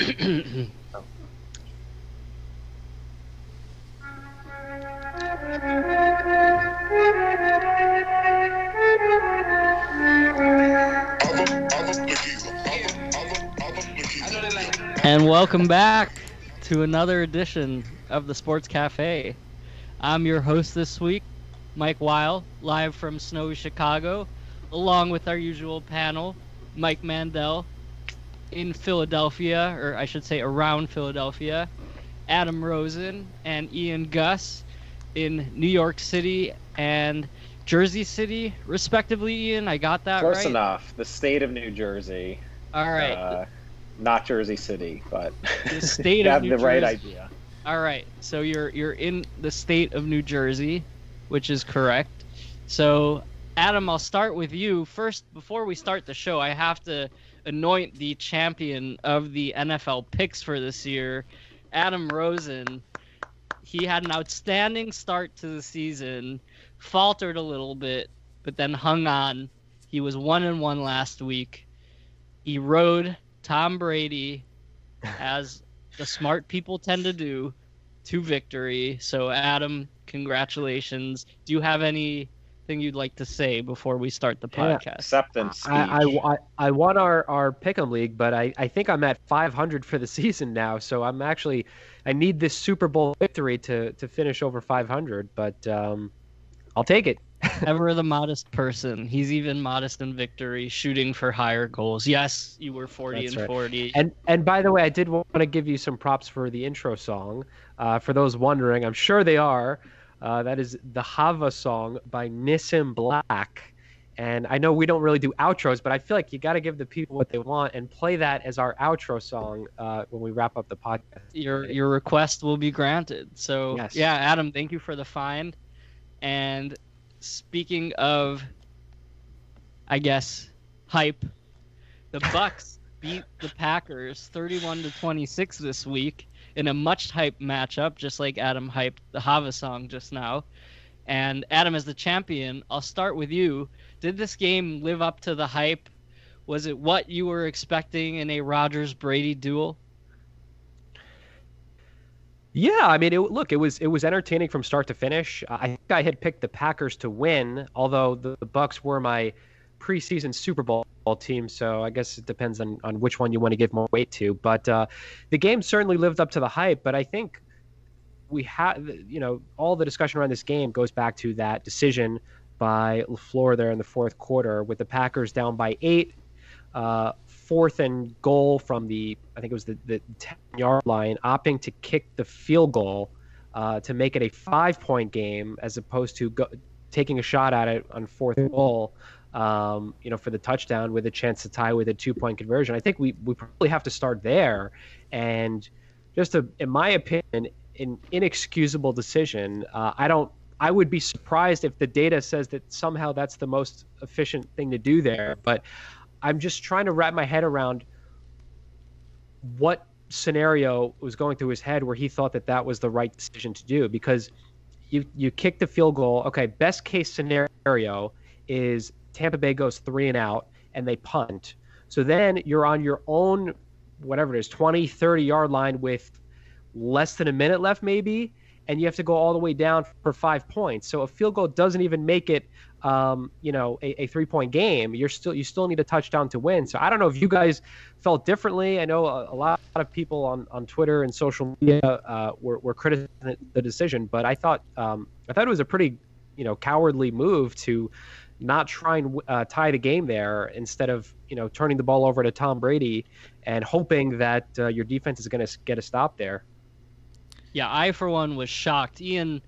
And welcome back to another edition of the Sports Cafe. I'm your host this week, Mike Weil, live from snowy Chicago, along with our usual panel, Mike Mandel in Philadelphia, or I should say around Philadelphia, Adam Rosen and Ian Gus in New York City and Jersey City, respectively. Ian, I got that Close right. enough. The state of New Jersey. All right. Uh, not Jersey City, but The state you of have New the right Jersey. idea. All right. So you're you're in the state of New Jersey, which is correct. So Adam, I'll start with you first. Before we start the show, I have to anoint the champion of the NFL picks for this year, Adam Rosen. He had an outstanding start to the season, faltered a little bit, but then hung on. He was one and one last week. He rode Tom Brady, as the smart people tend to do, to victory. So, Adam, congratulations. Do you have anything you'd like to say before we start the Yeah. podcast? Acceptance speech. I, I, I, I won our, our pick'em league, but I, I think I'm at 500 for the season now. So I'm actually I need this Super Bowl victory to to finish over 500. But um, I'll take it. Ever the modest person. He's even modest in victory, shooting for higher goals. Yes, you were 40 That's and right. 40. And and by the way, I did want to give you some props for the intro song. Uh, for those wondering, I'm sure they are. Uh, that is the Hava song by Nissim Black. And I know we don't really do outros, but I feel like you got to give the people what they want and play that as our outro song uh, when we wrap up the podcast. your your request will be granted. So Yes. yeah, Adam, thank you for the find. And speaking of, I guess, hype, the Bucks beat the Packers 31 to 26 this week in a much hyped matchup, just like Adam hyped the Hava song just now. And Adam, as the champion, I'll start with you. Did this game live up to the hype? Was it what you were expecting in a Rodgers Brady duel? Yeah, I mean, it, look, it was it was entertaining from start to finish. I think I had picked the Packers to win, although the, the Bucks were my preseason Super Bowl team. So I guess it depends on, on which one you want to give more weight to. But uh, the game certainly lived up to the hype. But I think we have, you know, all the discussion around this game goes back to that decision by Lafleur there in the fourth quarter with the Packers down by eight. Uh, fourth and goal from the I think it was the, the 10 yard line, opting to kick the field goal uh, to make it a five point game as opposed to go, taking a shot at it on fourth goal. Um, you know, for the touchdown with a chance to tie with a two point conversion. I think we, we probably have to start there. And just a, in my opinion, an inexcusable decision. Uh, I don't. I would be surprised if the data says that somehow that's the most efficient thing to do there. But I'm just trying to wrap my head around what scenario was going through his head where he thought that that was the right decision to do because you you kick the field goal. Okay, best case scenario is Tampa Bay goes three and out and they punt. So then you're on your own whatever it is 20 30 yard line with less than a minute left maybe and you have to go all the way down for five points. So a field goal doesn't even make it um, you know a, a three point game. You're still you still need a touchdown to win. So i don't know if you guys felt differently. I know a, a lot of people on, on twitter and social media uh, were, were criticizing the decision but i thought um, i thought it was a pretty you know cowardly move to not try and uh, tie the game there instead of you know turning the ball over to Tom Brady and hoping that uh, your defense is going to get a stop there. Yeah, I for one was shocked. Ian,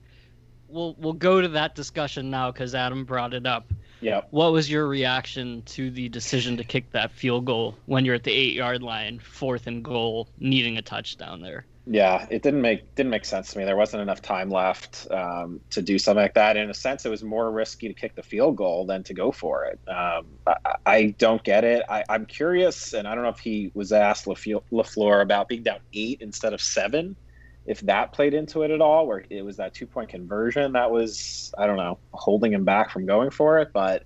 we'll we'll go to that discussion now because Adam brought it up. Yeah. What was your reaction to the decision to kick that field goal when you're at the eight yard line, fourth and goal, needing a touchdown there? Yeah, it didn't make didn't make sense to me. There wasn't enough time left um, to do something like that. In a sense, it was more risky to kick the field goal than to go for it. Um, I, I don't get it. I, I'm curious, and I don't know if he was asked LaFleur, LaFleur about being down eight instead of seven, if that played into it at all, where it was that two point conversion that was I don't know holding him back from going for it. But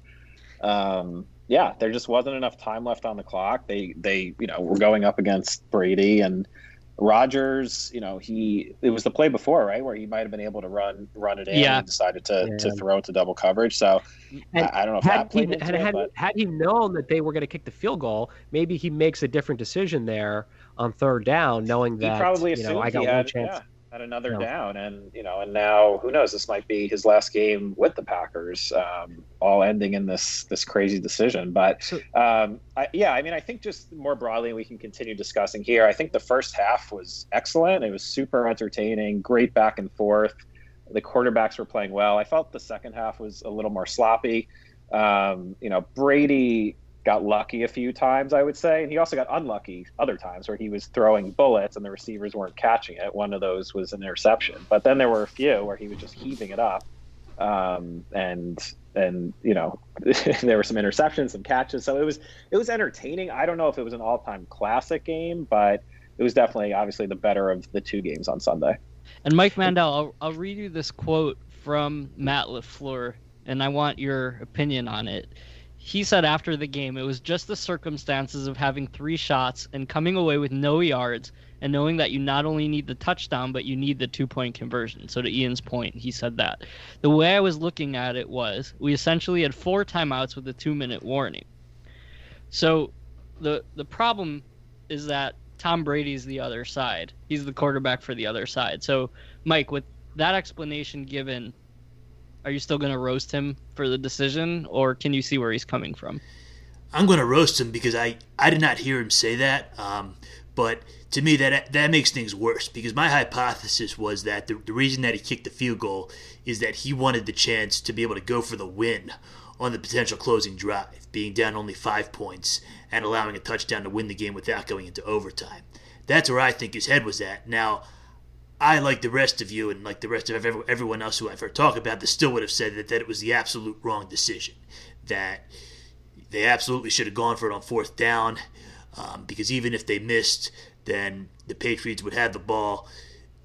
um, yeah, there just wasn't enough time left on the clock. They they you know were going up against Brady and Rodgers. You know he it was the play before right where he might have been able to run run it in. Yeah. and decided to, Yeah. to throw it to double coverage. So And I, I don't know if had that he, played into had, it, had, but had he known that they were going to kick the field goal, maybe he makes a different decision there on third down, knowing that he that probably you assumed know I got he one had, chance. yeah, had another No. down, and you know, and now who knows? This might be his last game with the Packers, um, all ending in this this crazy decision. But um, I, yeah, I mean, I think just more broadly, we can continue discussing here. I think the first half was excellent. It was super entertaining, great back and forth. The quarterbacks were playing well. I felt the second half was a little more sloppy. Um, you know, Brady got lucky a few times, I would say, and he also got unlucky other times where he was throwing bullets and the receivers weren't catching it. One of those was an interception, but then there were a few where he was just heaving it up, um, and and you know there were some interceptions, some catches. So it was it was entertaining. I don't know if it was an all time classic game, but it was definitely obviously the better of the two games on Sunday. And Mike Mandel, I'll, I'll read you this quote from Matt LaFleur, and I want your opinion on it. He said after the game, it was just the circumstances of having three shots and coming away with no yards, and knowing that you not only need the touchdown, but you need the two point conversion. So, to Ian's point, he said that. The way I was looking at it was we essentially had four timeouts with a two minute warning. So, the, the problem is that Tom Brady's the other side. He's the quarterback for the other side. So, Mike, with that explanation given, are you still going to roast him for the decision, or can you see where he's coming from? I'm going to roast him because I, I did not hear him say that. Um, but to me, that that makes things worse because my hypothesis was that the, the reason that he kicked the field goal is that he wanted the chance to be able to go for the win on the potential closing drive, being down only five points and allowing a touchdown to win the game without going into overtime. That's where I think his head was at. Now, I, like the rest of you and like the rest of everyone else who I've heard talk about this, still would have said that, that it was the absolute wrong decision. That they absolutely should have gone for it on fourth down um, because even if they missed, then the Patriots would have the ball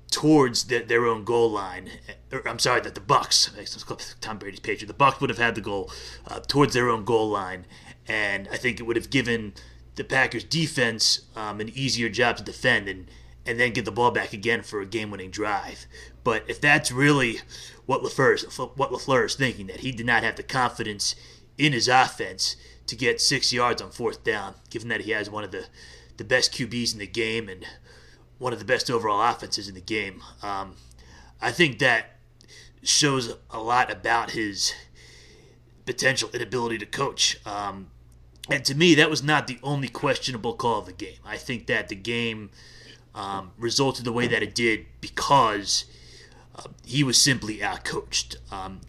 towards the, their own goal line. Or, I'm sorry, that the Bucks, Tom Brady's Patriot, the Bucks would have had the goal uh, towards their own goal line, and I think it would have given the Packers defense um, an easier job to defend and and then get the ball back again for a game-winning drive. But if that's really what LaFleur is, what LaFleur is thinking, that he did not have the confidence in his offense to get six yards on fourth down, given that he has one of the, the best QBs in the game and one of the best overall offenses in the game. Um, I think that shows a lot about his potential inability to coach. Um, and to me, that was not the only questionable call of the game. I think that the game um, resulted the way that it did because uh, he was simply outcoached. Um,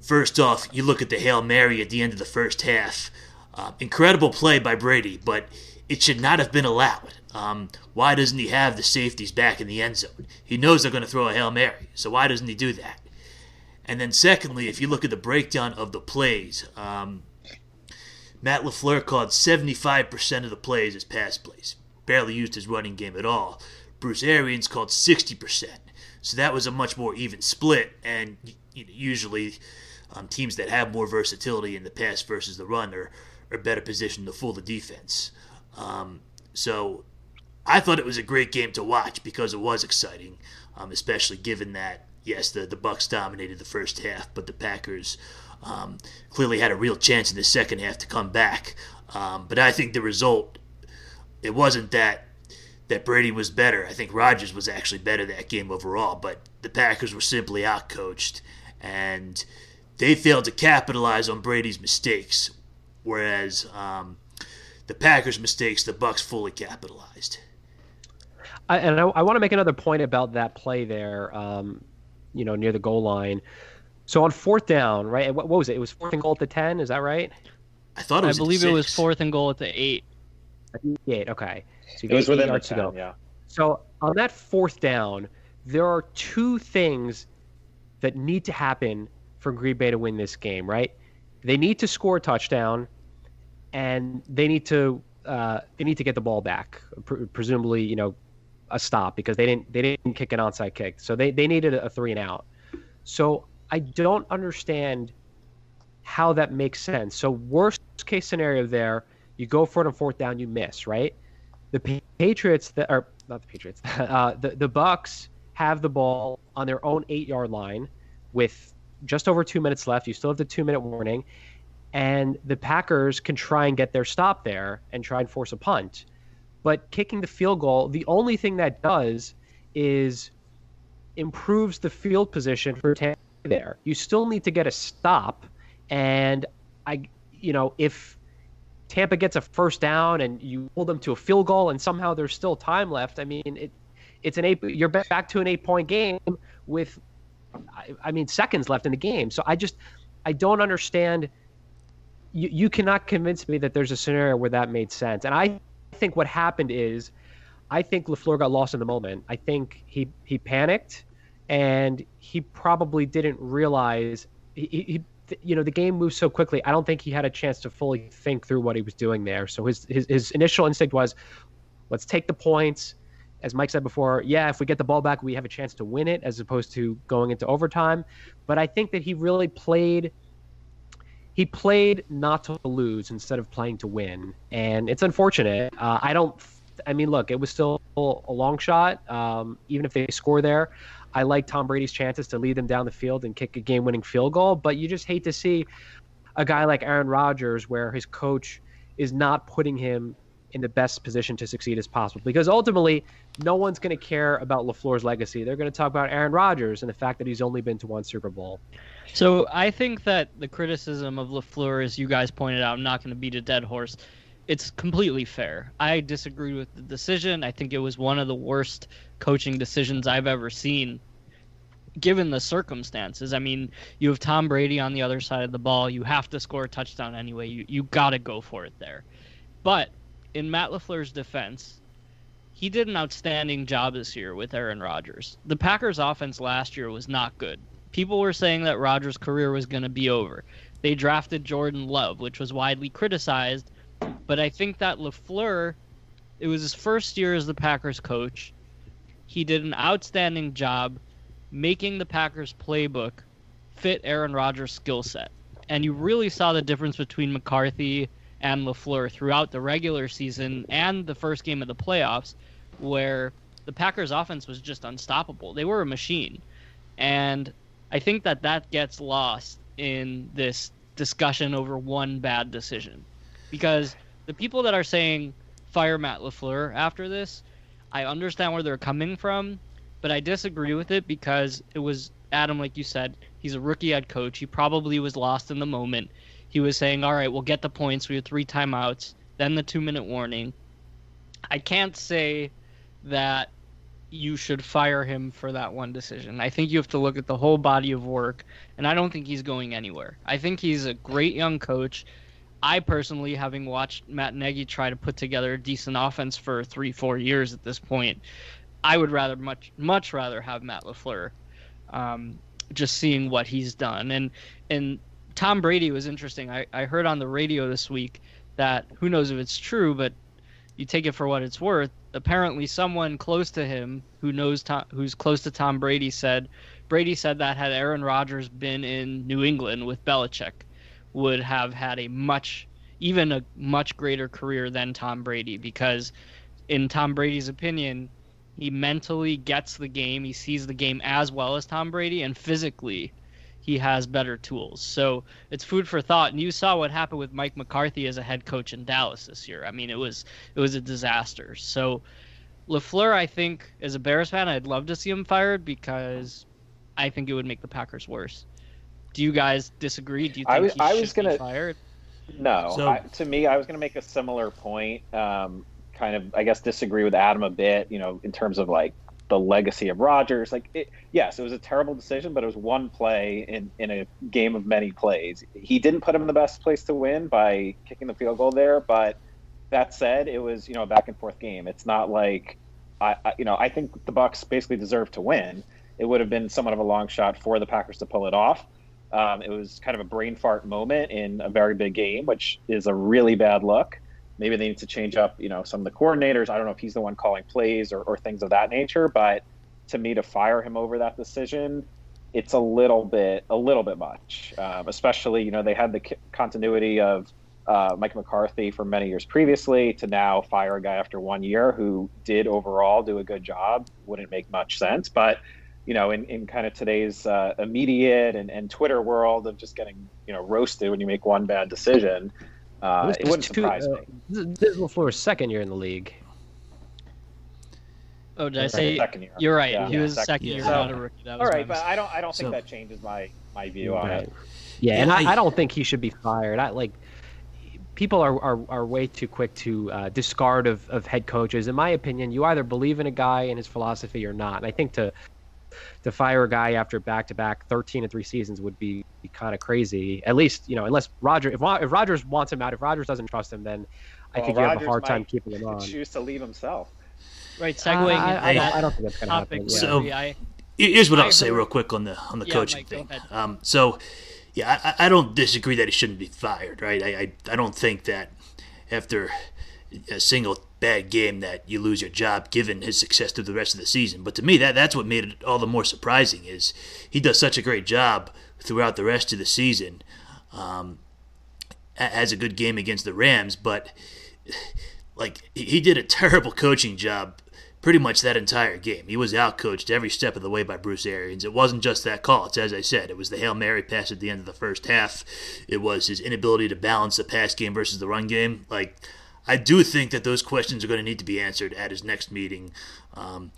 first off, you look at the Hail Mary at the end of the first half. Uh, incredible play by Brady, but it should not have been allowed. Um, why doesn't he have the safeties back in the end zone? He knows they're going to throw a Hail Mary, so why doesn't he do that? And then, secondly, if you look at the breakdown of the plays, um, Matt LaFleur called 75% of the plays as pass plays, barely used his running game at all. Bruce Arians called 60%. So that was a much more even split, and usually um, teams that have more versatility in the pass versus the run are, are better positioned to fool the defense. Um, so I thought it was a great game to watch because it was exciting, um, especially given that yes, the the Bucks dominated the first half, but the Packers um, clearly had a real chance in the second half to come back. Um, but I think the result it wasn't that that Brady was better. I think Rodgers was actually better that game overall, but the Packers were simply outcoached and they failed to capitalize on Brady's mistakes, whereas um, the Packers' mistakes, the Bucks fully capitalized. I, and I, I want to make another point about that play there. Um, you know, near the goal line. So on fourth down, right? What, what was it? It was fourth and goal at the ten. Is that right? I thought it I at believe it was fourth and goal at the eight. Okay. So you It was within the yards to 10, go. yeah. So on that fourth down, there are two things that need to happen for Green Bay to win this game, right? They need to score a touchdown, and they need to uh, they need to get the ball back, pre- presumably, you know, a stop because they didn't they didn't kick an onside kick, so they they needed a three and out. So I don't understand how that makes sense. So worst case scenario there, you go for it on fourth down, you miss, right? The Patriots that are not the Patriots, uh, the the Bucks have the ball on their own eight yard line with just over two minutes left. You still have the two minute warning, and the Packers can try and get their stop there and try and force a punt. But kicking the field goal, the only thing that does is improves the field position for Tampa there. You still need to get a stop, and I, you know, if Tampa gets a first down and you hold them to a field goal and somehow there's still time left, I mean, it, it's an eight. You're back to an eight point game with, I, I mean, seconds left in the game. So I just, I don't understand. You, you cannot convince me that there's a scenario where that made sense. And I think what happened is, I think Lafleur got lost in the moment. I think he he panicked, and he probably didn't realize he, he you know the game moves so quickly. I don't think he had a chance to fully think through what he was doing there. So his his, his initial instinct was, let's take the points. As Mike said before, yeah, if we get the ball back, we have a chance to win it as opposed to going into overtime. But I think that he really played he played not to lose instead of playing to win, and it's unfortunate. Uh, I don't. I mean, look, it was still a long shot. Um, even if they score there, I like Tom Brady's chances to lead them down the field and kick a game-winning field goal. But you just hate to see a guy like Aaron Rodgers, where his coach is not putting him in the best position to succeed as possible. Because ultimately, no one's going to care about LaFleur's legacy. They're going to talk about Aaron Rodgers and the fact that he's only been to one Super Bowl. So I think that the criticism of LaFleur, as you guys pointed out, I'm not going to beat a dead horse. It's completely fair. I disagree with the decision. I think it was one of the worst coaching decisions I've ever seen, given the circumstances. I mean, you have Tom Brady on the other side of the ball. You have to score a touchdown anyway. You you got to go for it there. But in Matt LaFleur's defense, he did an outstanding job this year with Aaron Rodgers. The Packers' offense last year was not good people were saying that Rodgers' career was going to be over. They drafted Jordan Love, which was widely criticized, but I think that LaFleur, it was his first year as the Packers coach. He did an outstanding job making the Packers playbook fit Aaron Rodgers' skill set. And you really saw the difference between McCarthy and LaFleur throughout the regular season and the first game of the playoffs, where the Packers' offense was just unstoppable. They were a machine. And I think that that gets lost in this discussion over one bad decision, because the people that are saying fire Matt Lafleur after this, I understand where they're coming from, but I disagree with it because it was Adam, like you said, he's a rookie head coach. He probably was lost in the moment. He was saying, "All right, we'll get the points. We have three timeouts, then the two minute warning." I can't say that you should fire him for that one decision. I think you have to look at the whole body of work, and I don't think he's going anywhere. I think he's a great young coach. I personally, having watched Matt Nagy try to put together a decent offense for three, four years at this point, I would rather much, much rather have Matt Lafleur. Um, just seeing what he's done, and and Tom Brady was interesting. I, I heard on the radio this week that who knows if it's true, but you take it for what it's worth apparently someone close to him who knows Tom, who's close to Tom Brady said Brady said that had Aaron Rodgers been in New England with Belichick would have had a much even a much greater career than Tom Brady because in Tom Brady's opinion he mentally gets the game he sees the game as well as Tom Brady and physically he has better tools. So it's food for thought. And you saw what happened with Mike McCarthy as a head coach in Dallas this year. I mean, it was it was a disaster. So Lafleur, I think, as a Bears fan, I'd love to see him fired because I think it would make the Packers worse. Do you guys disagree? Do you think I was, he I was gonna, be fired? No. So, I, to me, I was going to make a similar point. Um, kind of, I guess, disagree with Adam a bit. You know, in terms of like the legacy of Rodgers. Like, it, yes, it was a terrible decision, but it was one play in, in a game of many plays. He didn't put him in the best place to win by kicking the field goal there, but that said, it was you know a back and forth game. It's not like I, I you know I think the Bucks basically deserved to win. It would have been somewhat of a long shot for the Packers to pull it off. Um, it was kind of a brain fart moment in a very big game, which is a really bad look. Maybe they need to change up, you know, some of the coordinators. I don't know if he's the one calling plays or, or things of that nature, but to me, to fire him over that decision, it's a little bit a little bit much, um, especially you know they had the continuity of uh, Mike McCarthy for many years previously to now fire a guy after one year who did overall do a good job wouldn't make much sense. But you know, in, in kind of today's uh, immediate and, and Twitter world of just getting you know roasted when you make one bad decision, uh, it wouldn't two, surprise uh, me. This is LaFleur's second year in the league. Oh, did I say? Second year. You're right. Yeah. He was second, second year, so, not a rookie. That all right, but I don't. I don't think so, that changes my my view right. on it. Yeah, and I, I don't think he should be fired. I like people are, are, are way too quick to uh, discard of, of head coaches. In my opinion, you either believe in a guy and his philosophy or not. And I think to to fire a guy after back to back 13 and three seasons would be, be kind of crazy. At least, you know, unless Roger, if, if Rodgers wants him out, if Rodgers doesn't trust him, then I well, think you have a hard time keeping him on. Choose to leave himself. Right, segueing. Uh, I, I, don't, I, don't, think that's going to happen. Yeah. So, I, here's what I will say real quick on the on the yeah, coaching Mike, thing. Um, so, yeah, I, I don't disagree that he shouldn't be fired. Right, I, I, I don't think that after a single bad game that you lose your job given his success through the rest of the season. But to me, that that's what made it all the more surprising is he does such a great job throughout the rest of the season. Um, has a good game against the Rams, but like he did a terrible coaching job pretty much that entire game. He was outcoached every step of the way by Bruce Arians. It wasn't just that call. It's as I said, it was the Hail Mary pass at the end of the first half. It was his inability to balance the pass game versus the run game. Like I do think that those questions are going to need to be answered at his next meeting um,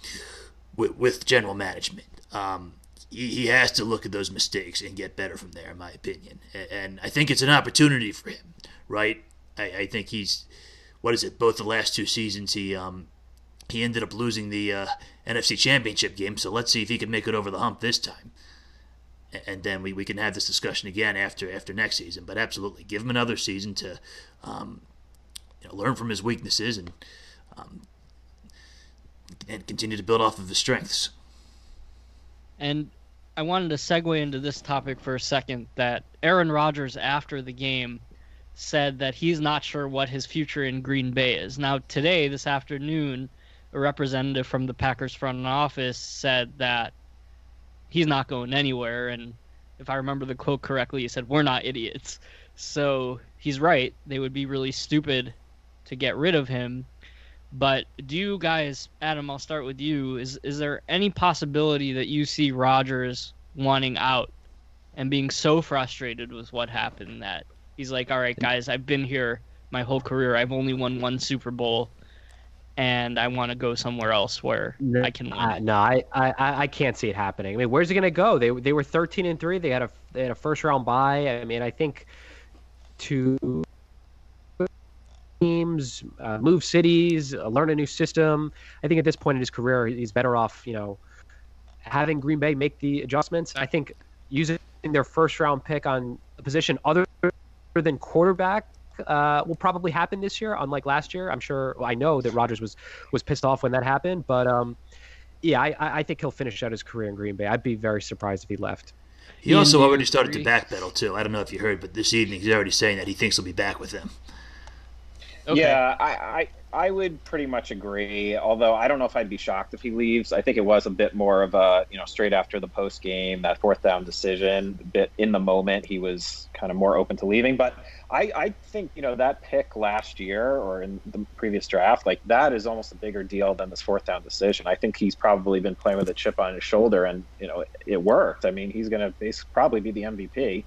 with, with, general management. Um, he, he, has to look at those mistakes and get better from there, in my opinion. And, and I think it's an opportunity for him, right? I, I, think he's, what is it? Both the last two seasons, he um, he ended up losing the uh, NFC Championship game. So let's see if he can make it over the hump this time and then we, we can have this discussion again after after next season. But absolutely, give him another season to um, you know, learn from his weaknesses and um, and continue to build off of his strengths. And I wanted to segue into this topic for a second. That Aaron Rodgers, after the game, said that he's not sure what his future in Green Bay is. Now, today, this afternoon, a representative from the Packers front office said that he's not going anywhere. And if I remember the quote correctly, he said, We're not idiots. So he's right. They would be really stupid to get rid of him. But do you guys, Adam? I'll start with you. Is is there any possibility that you see Rodgers wanting out and being so frustrated with what happened that he's like, "All right, guys, I've been here my whole career. I've only won one Super Bowl, and I want to go somewhere else where no, I can." Uh, no, I, I I can't see it happening. I mean, where's he gonna go? They they were 13 and three. They had a they had a first round bye. I mean, I think to teams, uh, move cities, uh, learn a new system. I think at this point in his career, he's better off, you know, having Green Bay make the adjustments. I think using their first round pick on a position other than quarterback uh, will probably happen this year, unlike last year. I'm sure. Well, I know that Rodgers was was pissed off when that happened, but um, yeah, I, I think he'll finish out his career in Green Bay. I'd be very surprised if he left. He also already started to backpedal too. I don't know if you heard, but this evening he's already saying that he thinks he'll be back with them. Okay. Yeah, I, I I would pretty much agree. Although I don't know if I'd be shocked if he leaves. I think it was a bit more of a you know straight after the post game that fourth down decision. Bit in the moment, he was kind of more open to leaving. But I I think you know that pick last year or in the previous draft, like that is almost a bigger deal than this fourth down decision. I think he's probably been playing with a chip on his shoulder, and you know it, it worked. I mean, he's going to probably be the MVP.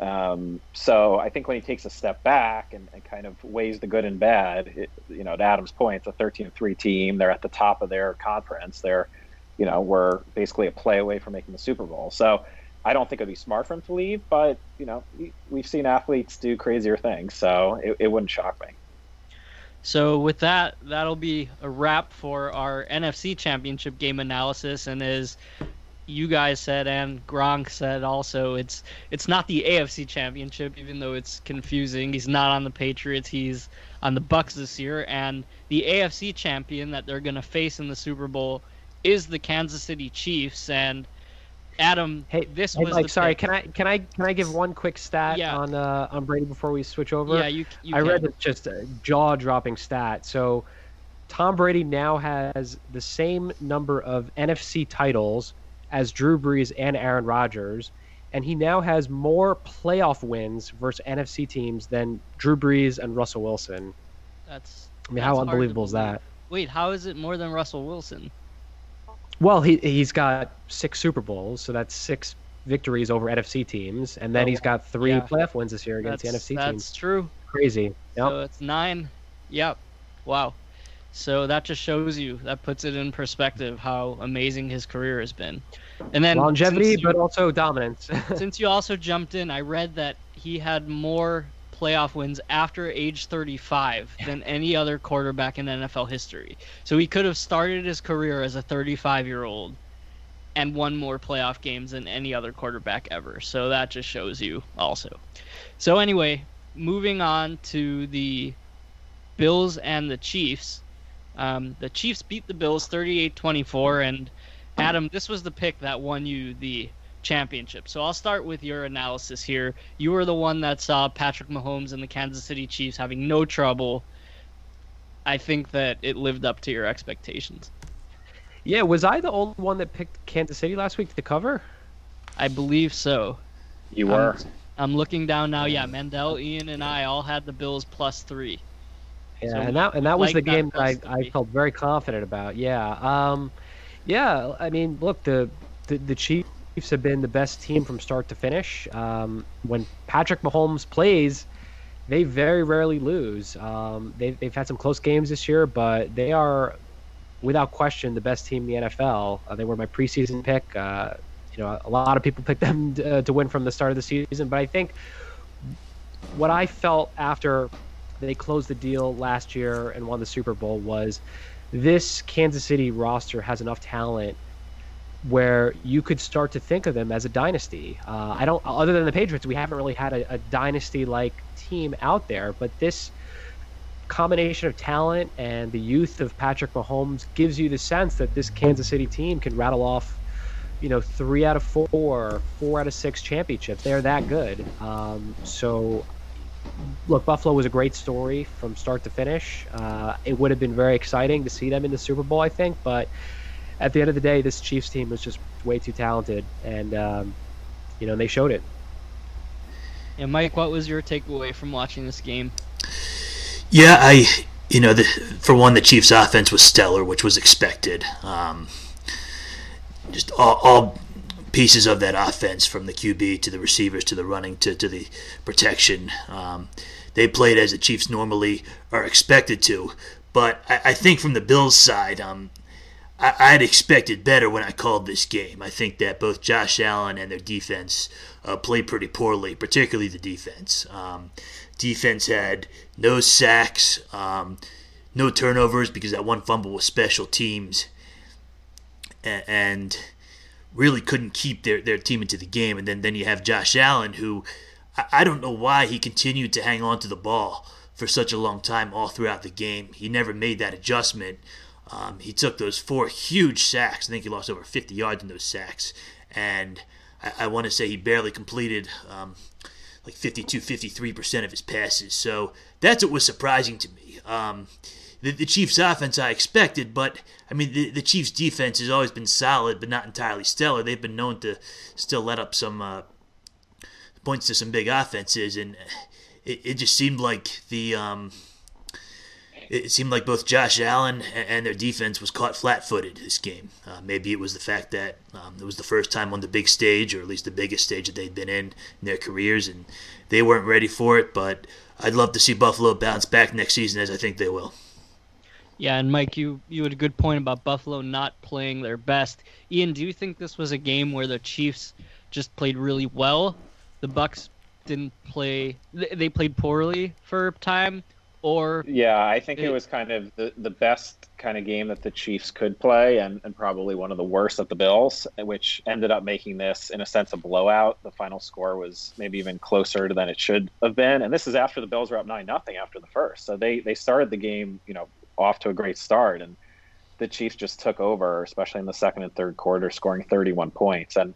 Um, so I think when he takes a step back and, and kind of weighs the good and bad, it, you know, to Adam's point, it's a 13-3 team. They're at the top of their conference. They're, you know, we're basically a play away from making the Super Bowl. So I don't think it'd be smart for him to leave, but you know, we've seen athletes do crazier things, so it, it wouldn't shock me. So with that, that'll be a wrap for our NFC Championship game analysis. And as you guys said and Gronk said also it's it's not the AFC championship even though it's confusing. He's not on the Patriots, he's on the Bucks this year and the AFC champion that they're going to face in the Super Bowl is the Kansas City Chiefs and Adam, hey, this hey, was Mike, sorry. Can I can I can I give one quick stat yeah. on uh, on Brady before we switch over? Yeah, you. you I can. read just a jaw dropping stat. So, Tom Brady now has the same number of NFC titles as Drew Brees and Aaron Rodgers, and he now has more playoff wins versus NFC teams than Drew Brees and Russell Wilson. That's. I mean, how that's to unbelievable is that? Wait, how is it more than Russell Wilson? Well, he he's got six Super Bowls, so that's six victories over NFC teams, and then Oh, he's got three yeah. playoff wins this year against That's, the NFC that's teams. That's true. Crazy. Yep. So it's nine. Yep. Wow. So that just shows you that puts it in perspective how amazing his career has been. And then Longevity, you- but also dominance. since you also jumped in, I read that he had more playoff wins after age 35 than any other quarterback in NFL history. So he could have started his career as a 35 year old and won more playoff games than any other quarterback ever. So that just shows you also. So anyway, moving on to the Bills and the Chiefs. Um, the Chiefs beat the Bills 38-24 and Adam, this was the pick that won you the championship. So I'll start with your analysis here. You were the one that saw Patrick Mahomes and the Kansas City Chiefs having no trouble. I think that it lived up to your expectations. yeah, was I the only one that picked Kansas City last week to cover? I believe so. You were. I'm looking down now. Yeah, Mandel, Ian, and I all had the Bills plus three. Yeah, So and that and that was like the game that I, I felt very confident about. Yeah, um, yeah. I mean, look, the, the the Chiefs have been the best team from start to finish. Um, when Patrick Mahomes plays, they very rarely lose. Um, they, they've had some close games this year, but they are, without question, the best team in the NFL. Uh, they were my preseason pick. Uh, you know, a lot of people picked them to, to win from the start of the season, but I think what I felt after they closed the deal last year and won the Super Bowl was this Kansas City roster has enough talent where you could start to think of them as a dynasty. Uh, I don't, other than the Patriots, we haven't really had a, a dynasty-like team out there, but this combination of talent and the youth of Patrick Mahomes gives you the sense that this Kansas City team can rattle off, you know, three out of four, four out of six championships. They're that good. Um, so look, Buffalo was a great story from start to finish. Uh, it would have been very exciting to see them in the Super Bowl, I think, but at the end of the day, this Chiefs team was just way too talented, and um, you know they showed it. And Mike, what was your takeaway from watching this game? Yeah, I, you know, the, for one, the Chiefs' offense was stellar, which was expected. Um, just all, all pieces of that offense, from the QB to the receivers to the running to, to the protection, um, they played as the Chiefs normally are expected to. But I, I think from the Bills' side, um, I, I'd expected better when I called this game. I think that both Josh Allen and their defense uh, played pretty poorly, particularly the defense. Um, defense had no sacks, um, no turnovers because that one fumble was special teams, and, and really couldn't keep their, their team into the game. And then, then you have Josh Allen, who I, I don't know why he continued to hang on to the ball for such a long time all throughout the game. He never made that adjustment. Um, he took those four huge sacks. I think he lost over 50 yards in those sacks. And I, I want to say he barely completed um, like 52, 53% of his passes. So that's what was surprising to me. Um, the, the Chiefs' offense I expected, but I mean, the, the Chiefs' defense has always been solid, but not entirely stellar. They've been known to still let up some uh, points to some big offenses, and it, it just seemed like the. Um, it seemed like both Josh Allen and their defense was caught flat-footed this game. Uh, maybe it was the fact that um, it was the first time on the big stage, or at least the biggest stage that they'd been in in their careers, and they weren't ready for it. But I'd love to see Buffalo bounce back next season, as I think they will. Yeah, and Mike, you you had a good point about Buffalo not playing their best. Ian, do you think this was a game where the Chiefs just played really well? The Bucks didn't play; they played poorly for a time, or Yeah, I think it It- was kind of the, the best kind of game that the Chiefs could play, and, and probably one of the worst at the Bills, which ended up making this, in a sense, a blowout. The final score was maybe even closer than it should have been, and this is after the Bills were up nine nothing after the first. So they they started the game, you know, off to a great start, and the Chiefs just took over, especially in the second and third quarter, scoring 31 points. And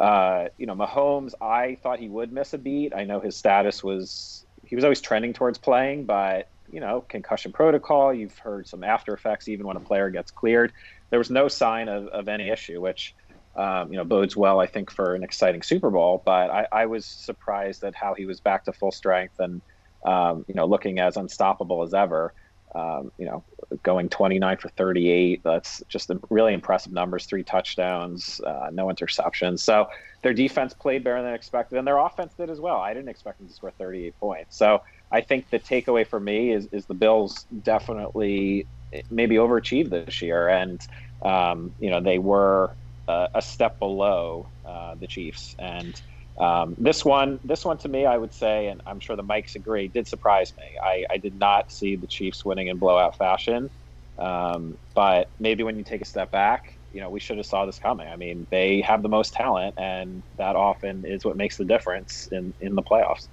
uh, you know, Mahomes, I thought he would miss a beat. I know his status was he was always trending towards playing, but you know, concussion protocol. You've heard some after effects even when a player gets cleared. There was no sign of, of any issue, which um, you know, bodes well, I think, for an exciting Super Bowl. But I, I was surprised at how he was back to full strength and, um, you know, looking as unstoppable as ever. Um, you know, going 29 for 38. That's just really impressive numbers. Three touchdowns, uh, no interceptions. So their defense played better than expected, and their offense did as well. I didn't expect them to score 38 points. So I think the takeaway for me is, is the Bills definitely maybe overachieved this year, and um, you know they were uh, a step below uh, the Chiefs. And um, this one, this one to me, I would say, and I'm sure the mics agree, did surprise me. I, I did not see the Chiefs winning in blowout fashion. Um, but maybe when you take a step back, you know, we should have saw this coming. I mean, they have the most talent, and that often is what makes the difference in, in the playoffs.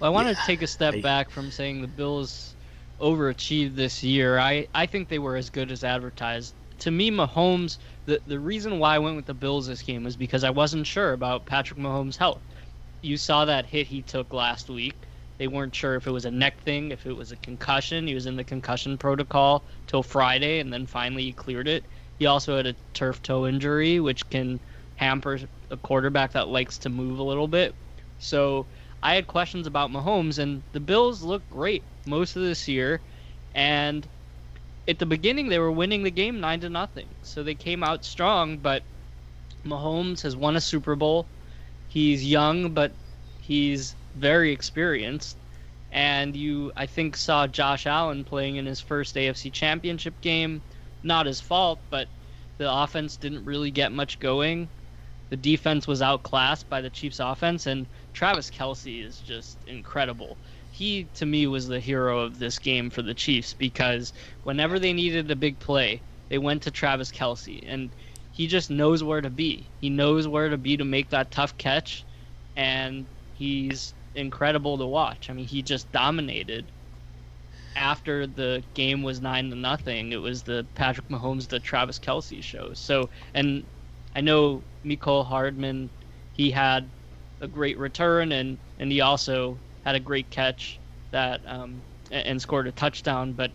Well, I want yeah, to take a step I... back from saying the Bills overachieved this year. I, I think they were as good as advertised. To me, Mahomes – the the reason why I went with the Bills this game was because I wasn't sure about Patrick Mahomes' health. You saw that hit he took last week. They weren't sure if it was a neck thing, if it was a concussion. He was in the concussion protocol till Friday, and then finally he cleared it. He also had a turf toe injury, which can hamper a quarterback that likes to move a little bit. So I had questions about Mahomes, and the Bills look great most of this year, and at the beginning they were winning the game nine to nothing, so they came out strong. But Mahomes has won a Super Bowl. He's young, but he's very experienced. And you, I think, saw Josh Allen playing in his first AFC Championship game. Not his fault, but the offense didn't really get much going. The defense was outclassed by the Chiefs' offense, and Travis Kelce is just incredible he to me was the hero of this game for the Chiefs because whenever they needed a big play, they went to Travis Kelce, and he just knows where to be. He knows where to be to make that tough catch, and he's incredible to watch. I mean, he just dominated. After the game was nine to nothing, it was the Patrick Mahomes, the Travis Kelce show. So, and I know Mecole Hardman, he had a great return, and and he also had a great catch that um, and scored a touchdown. But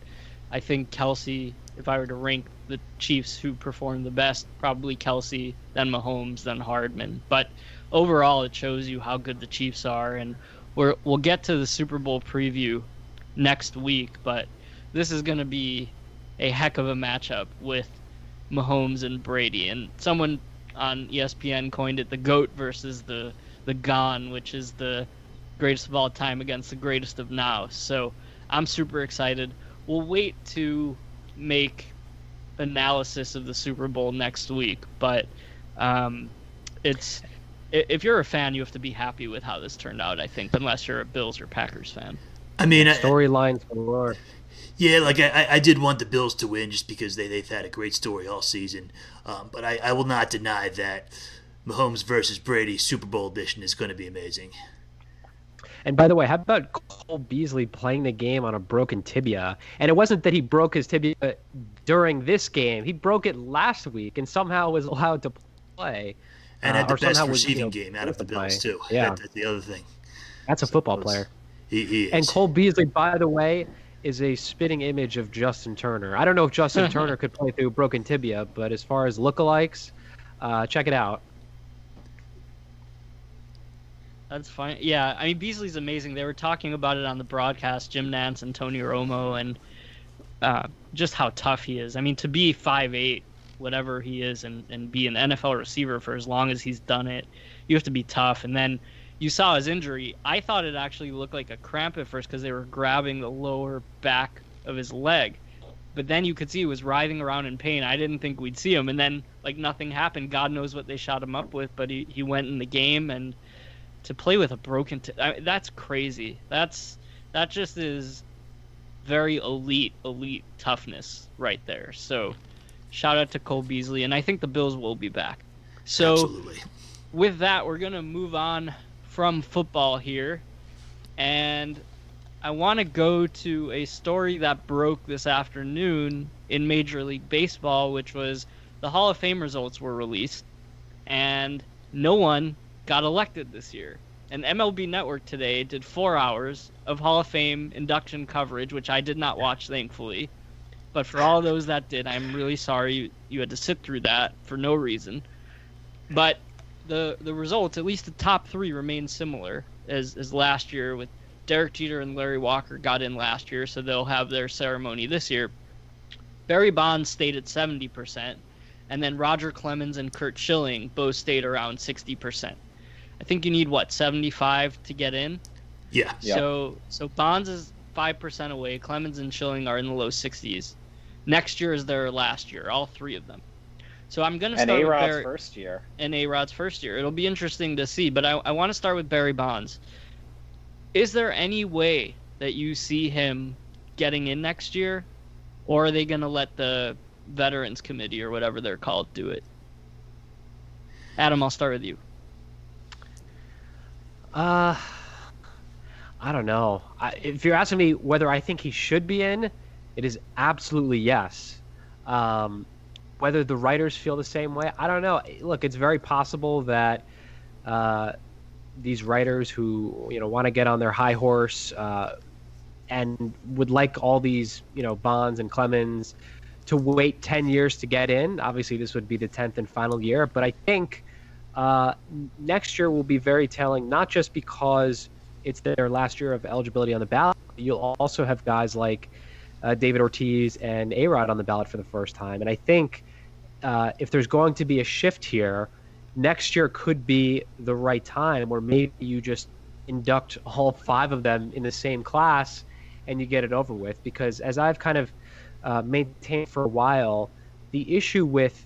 I think Kelce, if I were to rank the Chiefs who performed the best, probably Kelce, then Mahomes, then Hardman. But overall, it shows you how good the Chiefs are, and we're, we'll get to the Super Bowl preview next week. But this is going to be a heck of a matchup with Mahomes and Brady, and someone on ESPN coined it the goat versus the the gone, which is the greatest of all time against the greatest of now. So I'm super excited. We'll wait to make analysis of the Super Bowl next week, but um, it's if you're a fan, you have to be happy with how this turned out. I think, unless you're a Bills or Packers fan. I mean, storylines galore. Yeah, like I, I did want the Bills to win just because they they've had a great story all season, um, but I, I will not deny that Mahomes versus Brady Super Bowl edition is going to be amazing. And by the way, how about Cole Beasley playing the game on a broken tibia? And it wasn't that he broke his tibia during this game; he broke it last week and somehow was allowed to play. And had uh, the best receiving was, you know, game out of the Bills too. Yeah, that's the other thing. That's a football player. He, he and Cole Beasley, by the way, is a spitting image of Justin Turner. I don't know if Justin Turner could play through broken tibia, but as far as lookalikes, uh, check it out. That's fine. Yeah, I mean Beasley's amazing. They were talking about it on the broadcast, Jim Nantz and Tony Romo, and uh, just how tough he is. I mean, to be five eight, whatever he is, and, and be an NFL receiver for as long as he's done it, you have to be tough. And then you saw his injury. I thought it actually looked like a cramp at first because they were grabbing the lower back of his leg. But then you could see he was writhing around in pain. I didn't think we'd see him. And then, like, nothing happened. God knows what they shot him up with, but he, he went in the game and – to play with a broken t- I mean, that's crazy. That's that just is very elite elite toughness right there. So shout out to cole beasley and i think the bills will be back. So Absolutely. with that we're going to move on from football here and i want to go to a story that broke this afternoon in major league baseball which was the hall of fame results were released and no one got elected this year. And MLB Network today did four hours of Hall of Fame induction coverage, which I did not watch, thankfully. But for all those that did, I'm really sorry you, you had to sit through that for no reason. but the the results, at least the top three, remain similar as as last year. With Derek Jeter and Larry Walker got in last year, so they'll have their ceremony this year. Barry Bonds stayed at seventy percent, and then Roger Clemens and Curt Schilling both stayed around sixty percent. I think you need what seventy five to get in. Yeah. So so Bonds is five percent away. Clemens and Schilling are in the low sixties. Next year is their last year, all three of them. So I'm gonna And start A with Rod's Barry first year. and A Rod's first year. It'll be interesting to see, but I, I want to start with Barry Bonds. Is there any way that you see him getting in next year, or are they gonna let the Veterans Committee or whatever they're called do it? Adam, I'll start with you. Uh, I don't know. I, if you're asking me whether I think he should be in, it is absolutely yes. Um, whether the writers feel the same way, I don't know. Look, it's very possible that uh, these writers who you know want to get on their high horse uh, and would like all these you know Bonds and Clemens to wait ten years to get in. Obviously, this would be the tenth and final year, but I think uh, next year will be very telling, not just because it's their last year of eligibility on the ballot. You'll also have guys like uh, David Ortiz and A Rod on the ballot for the first time. And I think uh, if there's going to be a shift here, next year could be the right time where maybe you just induct all five of them in the same class and you get it over with. Because as I've kind of uh, maintained for a while, the issue with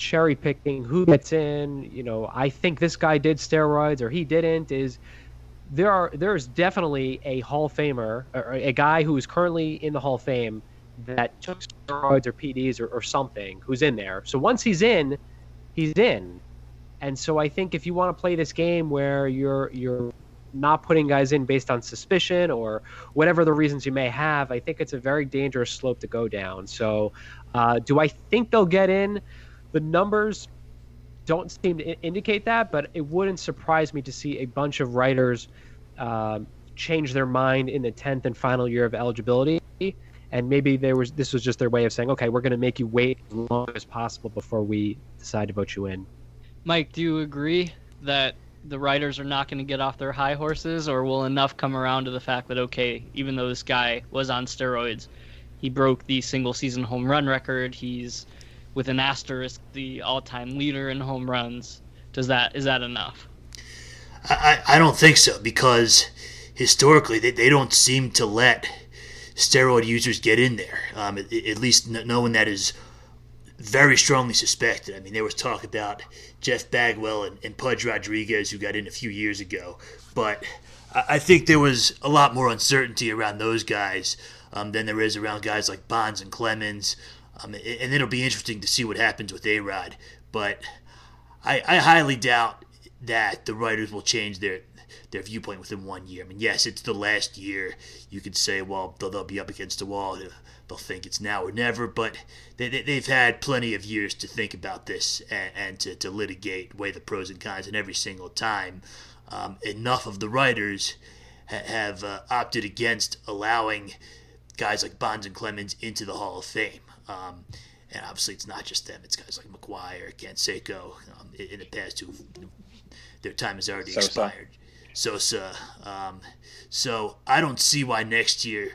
cherry picking who gets in, you know, I think this guy did steroids or he didn't, is there are there's definitely a Hall of Famer or a guy who is currently in the Hall of Fame that took steroids or PEDs or, or something who's in there. So once he's in, he's in. And so I think if you want to play this game where you're you're not putting guys in based on suspicion or whatever the reasons you may have, I think it's a very dangerous slope to go down. So, uh, do I think they'll get in? The numbers don't seem to indicate that, but it wouldn't surprise me to see a bunch of writers uh, change their mind in the tenth and final year of eligibility, and maybe there was this was just their way of saying, okay, we're going to make you wait as long as possible before we decide to vote you in. Mike, do you agree that the writers are not going to get off their high horses, or will enough come around to the fact that okay, even though this guy was on steroids, he broke the single season home run record. He's with an asterisk the all-time leader in home runs. Does that is that enough? I, I don't think so because historically they, they don't seem to let steroid users get in there. Um, at, at least no one that is very strongly suspected. I mean, there was talk about Jeff Bagwell and, and Pudge Rodriguez who got in a few years ago, but I, I think there was a lot more uncertainty around those guys um, than there is around guys like Bonds and Clemens. Um, and it'll be interesting to see what happens with A Rod. But I, I highly doubt that the writers will change their their viewpoint within one year. I mean, yes, it's the last year. You could say, well, they'll, they'll be up against the wall. They'll think it's now or never. But they, they, have had plenty of years to think about this and, and, to, to litigate, weigh the pros and cons. And every single time, um, enough of the writers ha- have uh, opted against allowing guys like Bonds and Clemens into the Hall of Fame. Um, and obviously, it's not just them. It's guys like McGwire, Canseco um, in, in, the past who their time has already Sosa. expired. Sosa. Um, so I don't see why next year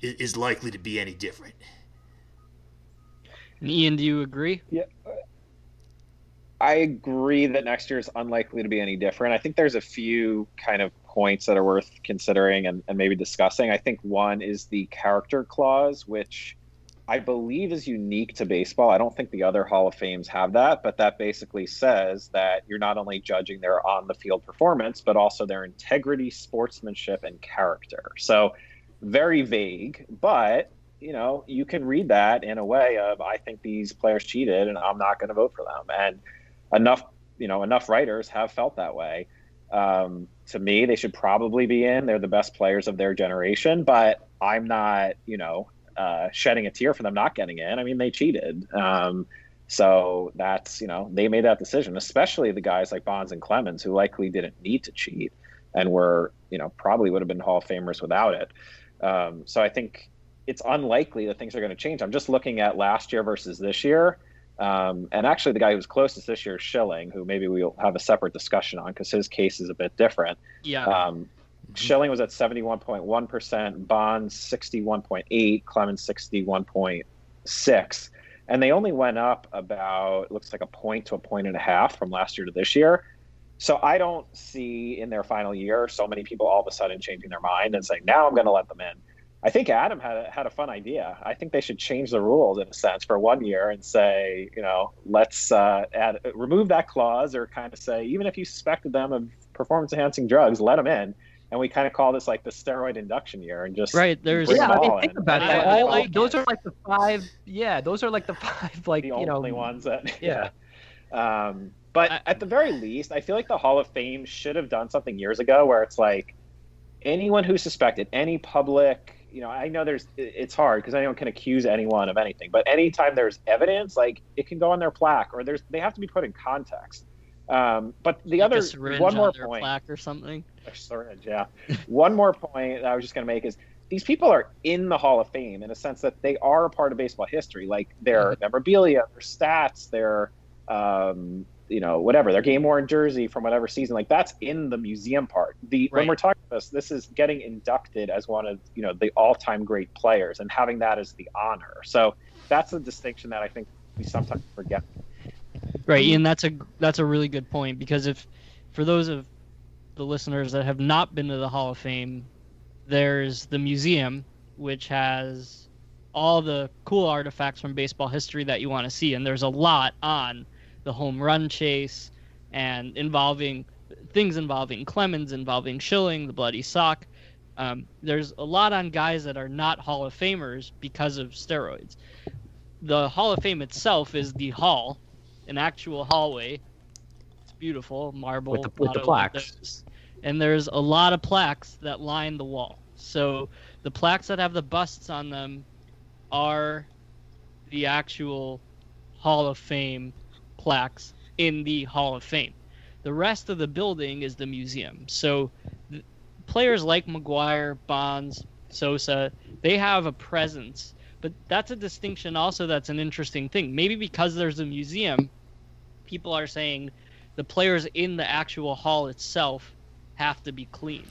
is, is likely to be any different. And Ian, do you agree? Yeah. I agree that next year is unlikely to be any different. I think there's a few kind of points that are worth considering and, and maybe discussing. I think one is the character clause, which I believe is unique to baseball. I don't think the other Hall of Fames have that, but that basically says that you're not only judging their on the field performance, but also their integrity, sportsmanship, and character. So very vague, but you know, you can read that in a way of I think these players cheated and I'm not going to vote for them. And enough, you know, enough writers have felt that way. Um, to me, they should probably be in. They're the best players of their generation, but I'm not, you know, uh, shedding a tear for them not getting in. I mean, they cheated. Um, so that's, you know, they made that decision, especially the guys like Bonds and Clemens, who likely didn't need to cheat and were, you know, probably would have been Hall of Famers without it. Um, so I think it's unlikely that things are going to change. I'm just looking at last year versus this year. Um, and actually, the guy who was closest this year is Schilling, who maybe we'll have a separate discussion on because his case is a bit different. Yeah. Um. Schilling was at 71.1%, Bonds 61.8, Clemens 61.6. And they only went up about, looks like a point to a point and a half from last year to this year. So I don't see in their final year so many people all of a sudden changing their mind and saying, now I'm going to let them in. I think Adam had a, had a fun idea. I think they should change the rules in a sense for one year and say, you know, let's uh, add remove that clause or kind of say even if you suspected them of performance enhancing drugs, let them in. And we kind of call this like the steroid induction year and just Right, there's- Yeah, I mean, think in. about I- it. I All- like those are like the five. Yeah, those are like the five. Like the you know, only ones that yeah. Um, but I- at the very least, I feel like the Hall of Fame should have done something years ago where it's like anyone who's suspected, any public, you know, I know there's, it's hard because anyone can accuse anyone of anything, but anytime there's evidence, like it can go on their plaque or there's, they have to be put in context. Um, but the Like other, one more on point, plaque or something. a syringe, yeah. one more point that I was just going to make is these people are in the Hall of Fame in a sense that they are a part of baseball history. Like their Mm-hmm. memorabilia, their stats, their um, you know whatever, their game worn jersey from whatever season. Like that's in the museum part. The when we're talking about this, this is getting inducted as one of you know the all time great players and having that as the honor. So that's a distinction that I think we sometimes forget. Right, Ian. That's a that's a really good point because if for those of the listeners that have not been to the Hall of Fame, there's the museum which has all the cool artifacts from baseball history that you want to see, and there's a lot on the home run chase and involving things involving Clemens, involving Schilling, the bloody sock. Um, there's a lot on guys that are not Hall of Famers because of steroids. The Hall of Fame itself is the hall, an actual hallway. It's beautiful, marble. With the- with the plaques. windows. And there's a lot of plaques that line the wall. So the plaques that have the busts on them are the actual Hall of Fame plaques in the Hall of Fame. The rest of the building is the museum. So players like McGwire, Bonds, Sosa, they have a presence. But that's a distinction also that's an interesting thing. Maybe because there's a museum, people are saying the players in the actual hall itself have to be clean.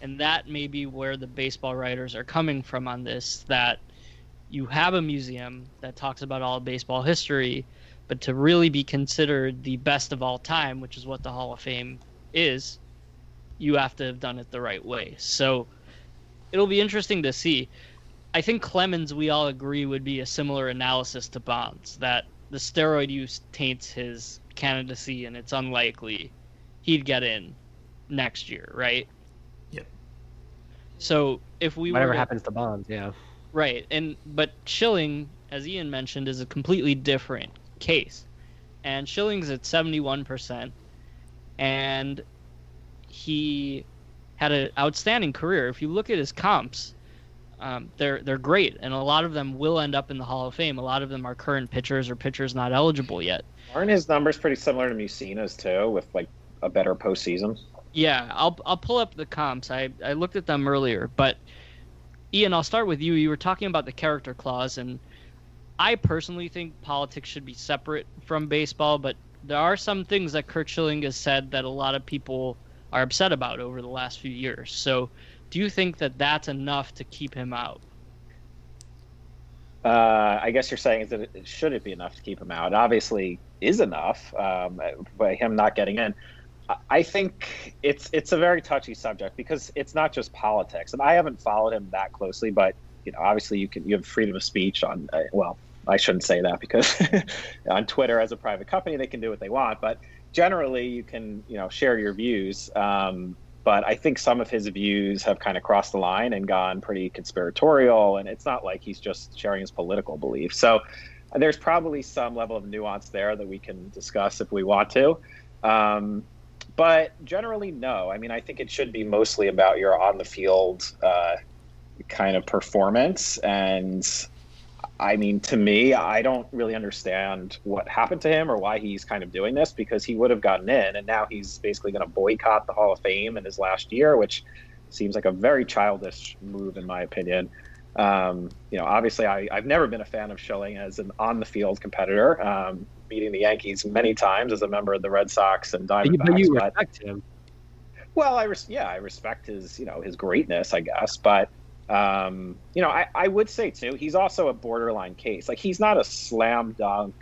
And that may be where the baseball writers are coming from on this that you have a museum that talks about all baseball history, but to really be considered the best of all time, which is what the Hall of Fame is, you have to have done it the right way. So it'll be interesting to see. I think Clemens, we all agree, would be a similar analysis to Bonds that the steroid use taints his candidacy, and it's unlikely he'd get in next year, right? Yep. So if we whatever were to- happens to Bonds, yeah. Right, and but Schilling, as Ian mentioned, is a completely different case, and Schilling's at seventy-one percent, and he had an outstanding career. If you look at his comps, um, they're they're great, and a lot of them will end up in the Hall of Fame. A lot of them are current pitchers or pitchers not eligible yet. Aren't his numbers pretty similar to Mussina's too, with like a better postseason? Yeah, I'll I'll pull up the comps. I I looked at them earlier, but Ian, I'll start with you. You were talking about the character clause, and I personally think politics should be separate from baseball. But there are some things that Curt Schilling has said that a lot of people are upset about over the last few years. So, do you think that that's enough to keep him out? Uh, I guess you're saying that it, should it be enough to keep him out? Obviously, is enough um, by him not getting in. I- I think it's it's a very touchy subject because it's not just politics, and I haven't followed him that closely. But you know, obviously, you can you have freedom of speech on. Uh, well, I shouldn't say that because on Twitter, as a private company, they can do what they want. But generally, you can you know share your views. Um, but I think some of his views have kind of crossed the line and gone pretty conspiratorial. And it's not like he's just sharing his political beliefs. So there's probably some level of nuance there that we can discuss if we want to. Um, but generally, no. I mean, I think it should be mostly about your on the field uh, kind of performance. And I mean, to me, I don't really understand what happened to him or why he's kind of doing this because he would have gotten in, and now he's basically going to boycott the Hall of Fame in his last year, which seems like a very childish move, in my opinion. Um, you know, obviously, I, have never been a fan of Schilling as an on-the-field competitor, um, beating the Yankees many times as a member of the Red Sox and Diamondbacks. But you respect him. Well, I res- yeah, I respect his you know his greatness, I guess, but um, you know, I, I would say too, he's also a borderline case. Like he's not a slam dunk,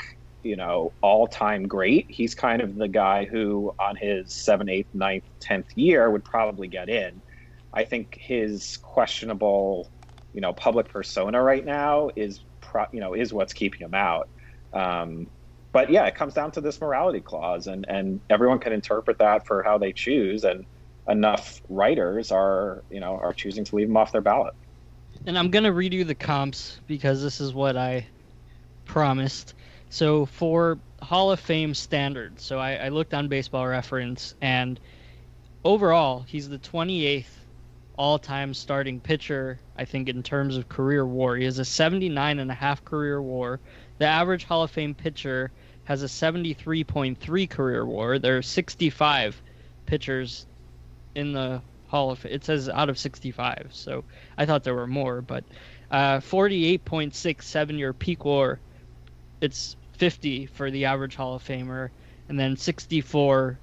you know, all time great. He's kind of the guy who, on his seventh, eighth, ninth, tenth year, would probably get in. I think his questionable, you know, public persona right now is, pro- you know, is what's keeping him out. Um, but yeah, it comes down to this morality clause, and and everyone can interpret that for how they choose, and enough writers are, you know, are choosing to leave them off their ballot. And I'm gonna read you the comps because this is what I promised. So for Hall of Fame standards, so I, I looked on Baseball Reference, and overall, he's the 28th all-time starting pitcher. I think in terms of career WAR, he has a 79 and a half career WAR. The average Hall of Fame pitcher has a 73.3 career WAR. There are 65 pitchers in the Hall of It says out of 65, so I thought there were more, but uh, 48.67 year peak WAR. It's 50 for the average Hall of Famer, and then 64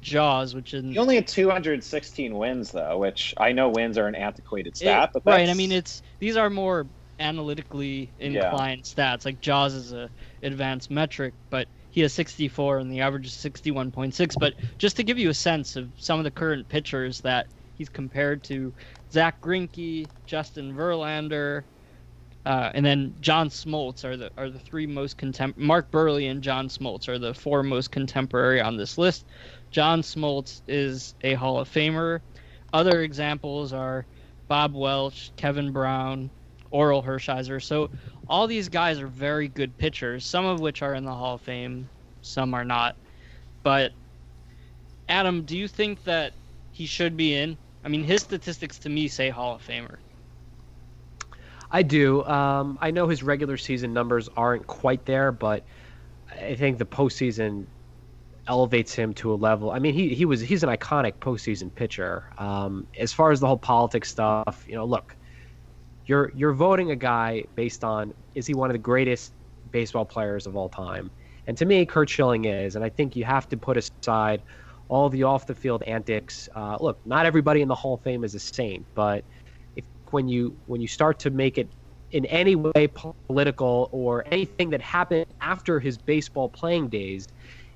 Jaws, which is you only had 216 wins though, which I know wins are an antiquated stat, it, but right. I mean, it's these are more analytically inclined yeah. stats. Like Jaws is a advanced metric, but he has 64 and the average is 61.6. But just to give you a sense of some of the current pitchers that he's compared to, Zack Greinke, Justin Verlander, uh, and then John Smoltz are the are the three most contem. Mark Buehrle and John Smoltz are the four most contemporary on this list. John Smoltz is a Hall of Famer. Other examples are Bob Welch, Kevin Brown, Orel Hershiser. So all these guys are very good pitchers, some of which are in the Hall of Fame, some are not. But Adam, do you think that he should be in? I mean, his statistics to me say Hall of Famer. I do. Um, I know his regular season numbers aren't quite there, but I think the postseason elevates him to a level. I mean, he he was he's an iconic postseason pitcher. Um, as far as the whole politics stuff, you know, look, you're you're voting a guy based on is he one of the greatest baseball players of all time? And to me, Curt Schilling is. And I think you have to put aside all the off the field antics. Uh, look, not everybody in the Hall of Fame is a saint, but if when you when you start to make it in any way political or anything that happened after his baseball playing days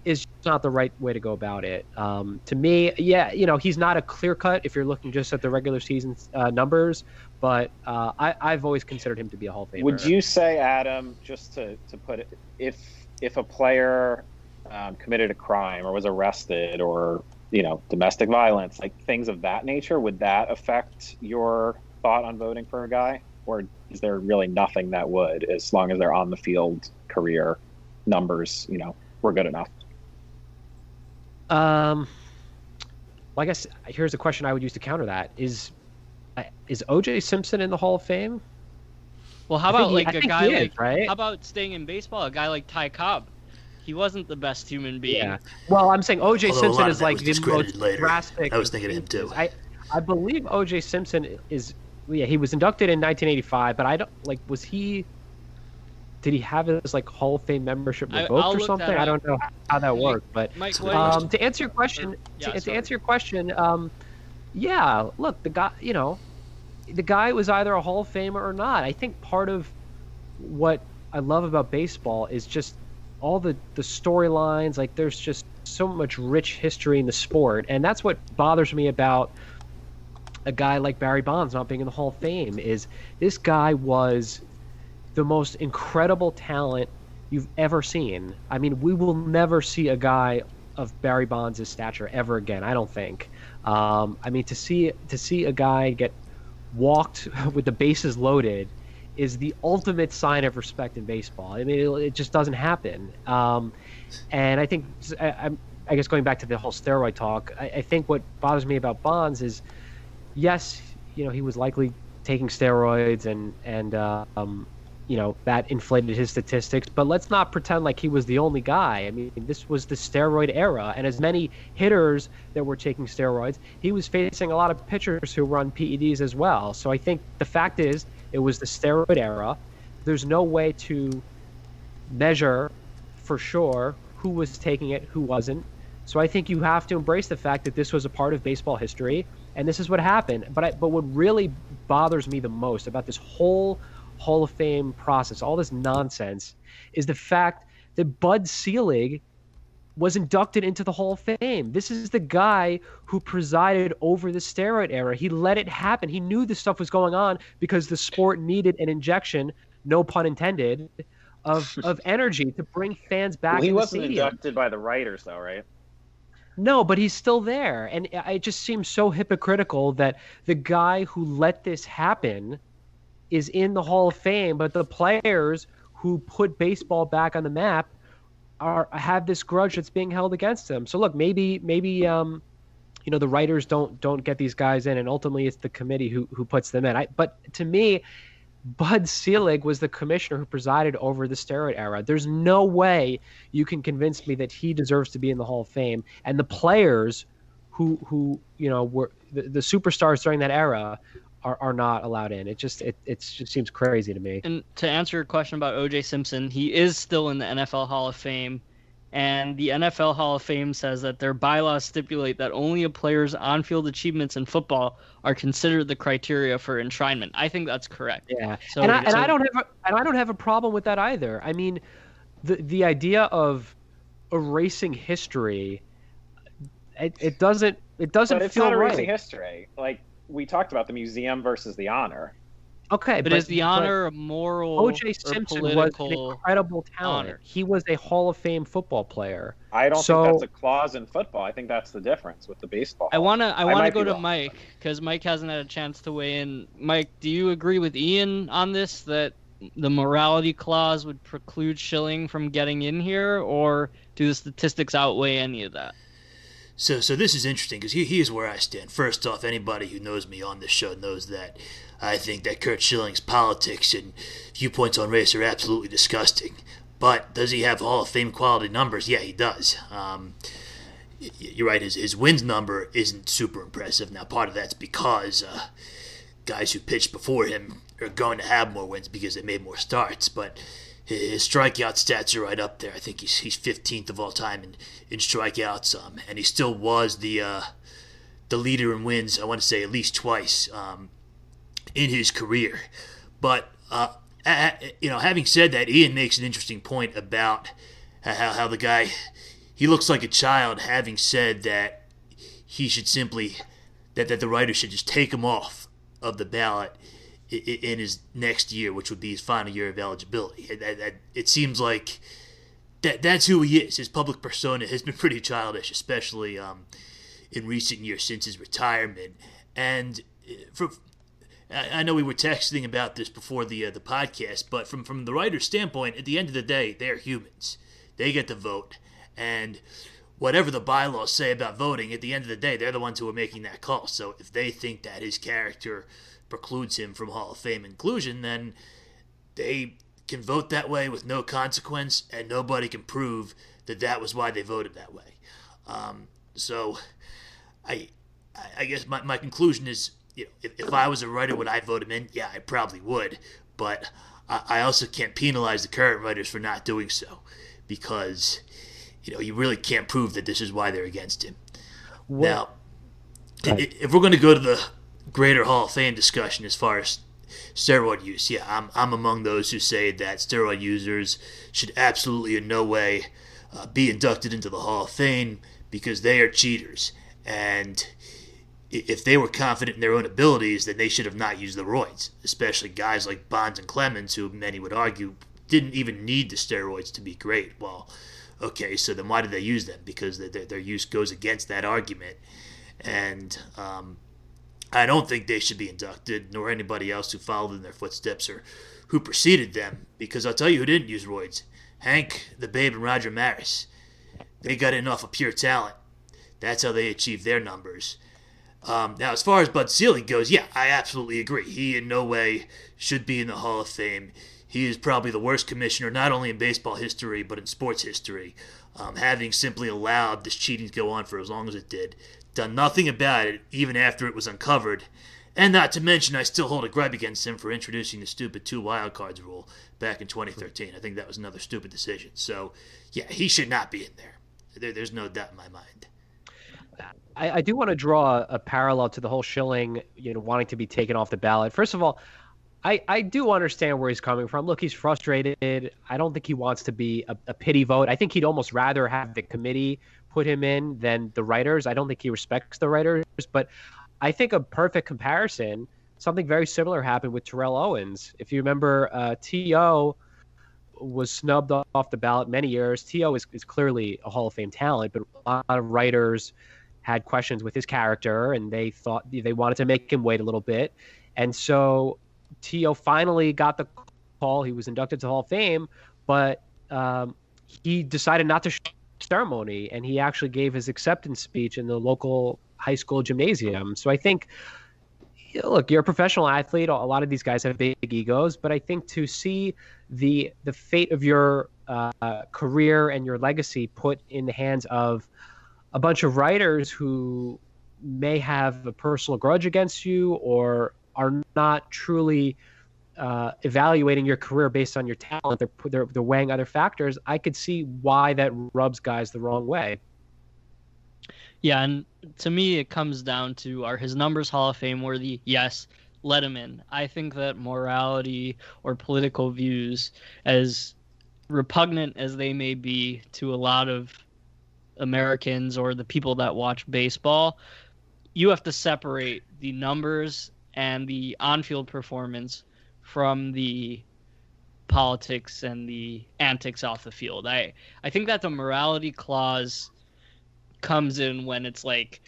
is not the right way to go about it. Um, to me, yeah, you know, he's not a clear cut if you're looking just at the regular season uh, numbers, but uh, I, I've always considered him to be a Hall of Famer. Would you say, Adam, just to, to put it, if if a player um, committed a crime or was arrested or you know domestic violence, like things of that nature, would that affect your thought on voting for a guy, or is there really nothing that would, as long as they're on the field career numbers, you know, were good enough? Um, well, I guess here's a question I would use to counter that: is is OJ Simpson in the Hall of Fame? Well, how about like a guy like right? How about staying in baseball? A guy like Ty Cobb. He wasn't the best human being. Yeah. Well, I'm saying OJ Simpson is like the most later. drastic. I was thinking of him too. I, I believe OJ Simpson is. Yeah, he was inducted in 1985, but I don't like. Was he? Did he have his like Hall of Fame membership revoked or something? I don't know how that worked, but Mike, um, to answer your question, yeah, to, to, answer your question, um, yeah, look, the guy, you know, the guy was either a Hall of Famer or not. I think part of what I love about baseball is just all the the storylines. Like there's just so much rich history in the sport, and that's what bothers me about a guy like Barry Bonds not being in the Hall of Fame. Is this guy was the most incredible talent you've ever seen. I mean, we will never see a guy of Barry Bonds' stature ever again. I don't think. Um, I mean, to see to see a guy get walked with the bases loaded is the ultimate sign of respect in baseball. I mean, it, it just doesn't happen. Um, and I think, I, I, guess going back to the whole steroid talk, I, I, think what bothers me about Bonds is, yes, you know, he was likely taking steroids and and uh, um, you know that inflated his statistics but let's not pretend like he was the only guy i mean this was the steroid era and as many hitters that were taking steroids he was facing a lot of pitchers who run peds as well so i think the fact is It was the steroid era. There's no way to measure for sure who was taking it, who wasn't. So I think you have to embrace the fact that this was a part of baseball history and this is what happened. But I, but what really bothers me the most about this whole Hall of Fame process, all this nonsense, is the fact that Bud Selig was inducted into the Hall of Fame. This is the guy who presided over the steroid era. He let it happen. He knew this stuff was going on because the sport needed an injection, no pun intended, of of energy to bring fans back. Well, he wasn't stadium. inducted by the writers, though, right? No, but he's still there, and it just seems so hypocritical that the guy who let this happen is in the Hall of Fame, but the players who put baseball back on the map are have this grudge that's being held against them. So look, maybe maybe um, you know the writers don't don't get these guys in, and ultimately it's the committee who who puts them in. I, but to me, Bud Selig was the commissioner who presided over the steroid era. There's no way you can convince me that he deserves to be in the Hall of Fame. And the players who who you know were the, the superstars during that era are, are not allowed in. It just it it just seems crazy to me. And to answer your question about O.J. Simpson, he is still in the NFL Hall of Fame, and the NFL Hall of Fame says that their bylaws stipulate that only a player's on-field achievements in football are considered the criteria for enshrinement. I think that's correct. Yeah, So, and I, and so- I don't have a, and I don't have a problem with that either. I mean, the the idea of erasing history, it, it doesn't it doesn't But it's feel not right. erasing history. Like we talked about the museum versus the honor. Okay, but, is the honor a moral O.J. or Simpson was an political? incredible talent. honor? He was a Hall of Fame football player. I don't So- think that's a clause in football. I think that's the difference with the baseball. I wanna I I wanna might go to wrong. Mike because Mike hasn't had a chance to weigh in. Mike, do you agree with Ian on this that the morality clause would preclude Schilling from getting in here, or do the statistics outweigh any of that? So, so this is interesting because here's where I stand. First off, anybody who knows me on this show knows that I think that Curt Schilling's politics and viewpoints on race are absolutely disgusting. But does he have Hall of Fame quality numbers? Yeah, he does. Um, you're right. His his wins number isn't super impressive. Now, part of that's because uh, guys who pitched before him are going to have more wins because they made more starts. But his strikeout stats are right up there. I think he's he's 15th of all time in, in strikeouts, um, and he still was the uh, the leader in wins. I want to say at least twice um, in his career. But uh, you know, having said that, Ian makes an interesting point about how, how the guy he looks like a child. Having said that, he should simply that that the writer should just take him off of the ballot in his next year, which would be his final year of eligibility. It, seems like that that's who he is. His public persona has been pretty childish, especially um, in recent years since his retirement. And uh, for, I I know we were texting about this before the uh, the podcast, but from from the writer's standpoint, at the end of the day, they're humans. They get to vote, and whatever the bylaws say about voting, at the end of the day, they're the ones who are making that call. So if they think that his character precludes him from Hall of Fame inclusion, then they can vote that way with no consequence, and nobody can prove that that was why they voted that way. Um, so, I, I- guess my, my conclusion is, you know, if, if I was a writer, would I vote him in? Yeah, I probably would, but I, I also can't penalize the current writers for not doing so, because, you know, you really can't prove that this is why they're against him. now, i- i- if we're going to go to the greater Hall of Fame discussion as far as steroid use, yeah, I'm, I'm among those who say that steroid users should absolutely in no way uh, be inducted into the Hall of Fame because they are cheaters. And if they were confident in their own abilities, then they should have not used the roids, especially guys like Bonds and Clemens, who many would argue didn't even need the steroids to be great. Well, okay, so then why did they use them? Because their, their, their use goes against that argument. And um, I don't think they should be inducted, nor anybody else who followed in their footsteps or who preceded them, because I'll tell you who didn't use roids Hank, the Babe, and Roger Maris. They got in off of pure talent. That's how they achieved their numbers. Um, now, as far as Bud Selig goes, yeah, I absolutely agree. He in no way should be in the Hall of Fame. He is probably the worst commissioner, not only in baseball history, but in sports history. Um, having simply allowed this cheating to go on for as long as it did, done nothing about it, even after it was uncovered, And not to mention, I still hold a gripe against him for introducing the stupid two wild cards rule back in 2013. I think that was another stupid decision. So, yeah, he should not be in there. there there's no doubt in my mind. I, I do want to draw a parallel to the whole Schilling, you know, wanting to be taken off the ballot. First of all, I, I do understand where he's coming from. Look, he's frustrated. I don't think he wants to be a, a pity vote. I think he'd almost rather have the committee put him in than the writers. I don't think he respects the writers, but I think a perfect comparison, something very similar happened with Terrell Owens. If you remember, uh, T.O. was snubbed off the ballot many years. T.O. Is, is clearly a Hall of Fame talent, but a lot of writers had questions with his character and they thought they wanted to make him wait a little bit. And so T.O. finally got the call. He was inducted to Hall of Fame, but um, he decided not to ceremony and he actually gave his acceptance speech in the local high school gymnasium. So I think, look, you're a professional athlete. A lot of these guys have big egos, but I think to see the the fate of your uh, career and your legacy put in the hands of a bunch of writers who may have a personal grudge against you or are not truly uh, evaluating your career based on your talent. They're, they're, they're weighing other factors. I could see why that rubs guys the wrong way. Yeah, and to me, it comes down to are his numbers Hall of Fame worthy? Yes, let him in. I think that morality or political views, as repugnant as they may be to a lot of Americans or the people that watch baseball, you have to separate the numbers and the on-field performance from the politics and the antics off the field. I I think that the morality clause comes in when it's like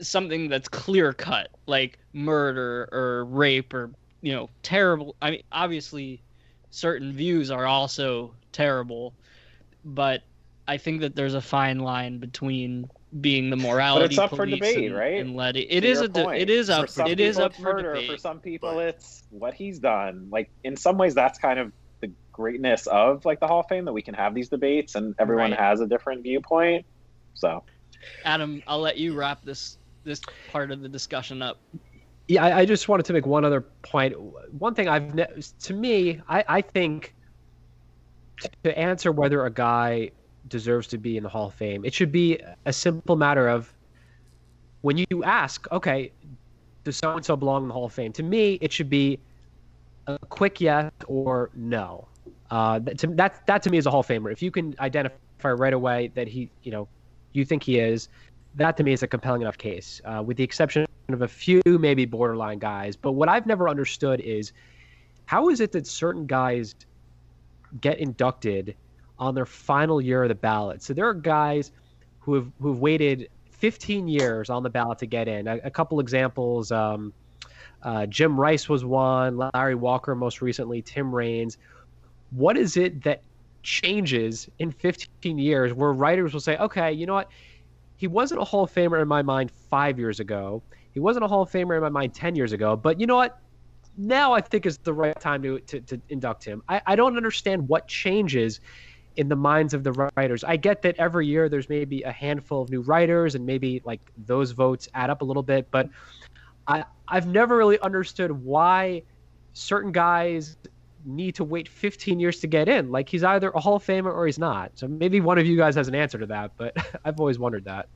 something that's clear cut, like murder or rape or you know terrible. I mean, obviously, certain views are also terrible, but I think that there's a fine line between being the morality. But it's up for debate, and, right? And let it. It is a. De- it is up. For it is up for debate. For some people, it's what he's done. Like in some ways, that's kind of the greatness of like the Hall of Fame that we can have these debates and everyone Right. has a different viewpoint. So Adam, I'll let you wrap this this part of the discussion up. Yeah, I, I just wanted to make one other point. One thing I've ne- to me, I, I think to answer whether a guy deserves to be in the Hall of Fame, it should be a simple matter of when you ask, okay, does so and so belong in the Hall of Fame? To me, it should be a quick yes or no. Uh, that, to, that that to me is a Hall of Famer. If you can identify right away that he, you know, you think he is, that to me is a compelling enough case. Uh, with the exception of a few maybe borderline guys, but what I've never understood is how is it that certain guys get inducted on their final year of the ballot? So there are guys who have who've waited 15 years on the ballot to get in. A, a couple examples. Um, uh, Jim Rice was one. Larry Walker most recently. Tim Raines. What is it that changes in 15 years where writers will say, okay, you know what? He wasn't a Hall of Famer in my mind five years ago. He wasn't a Hall of Famer in my mind 10 years ago. But you know what? Now I think is the right time to, to, to induct him. I, I don't understand what changes in the minds of the writers. I get that every year there's maybe a handful of new writers and maybe like those votes add up a little bit, but I I've never really understood why certain guys need to wait 15 years to get in. Like he's either a Hall of Famer or he's not. So maybe one of you guys has an answer to that, but I've always wondered that.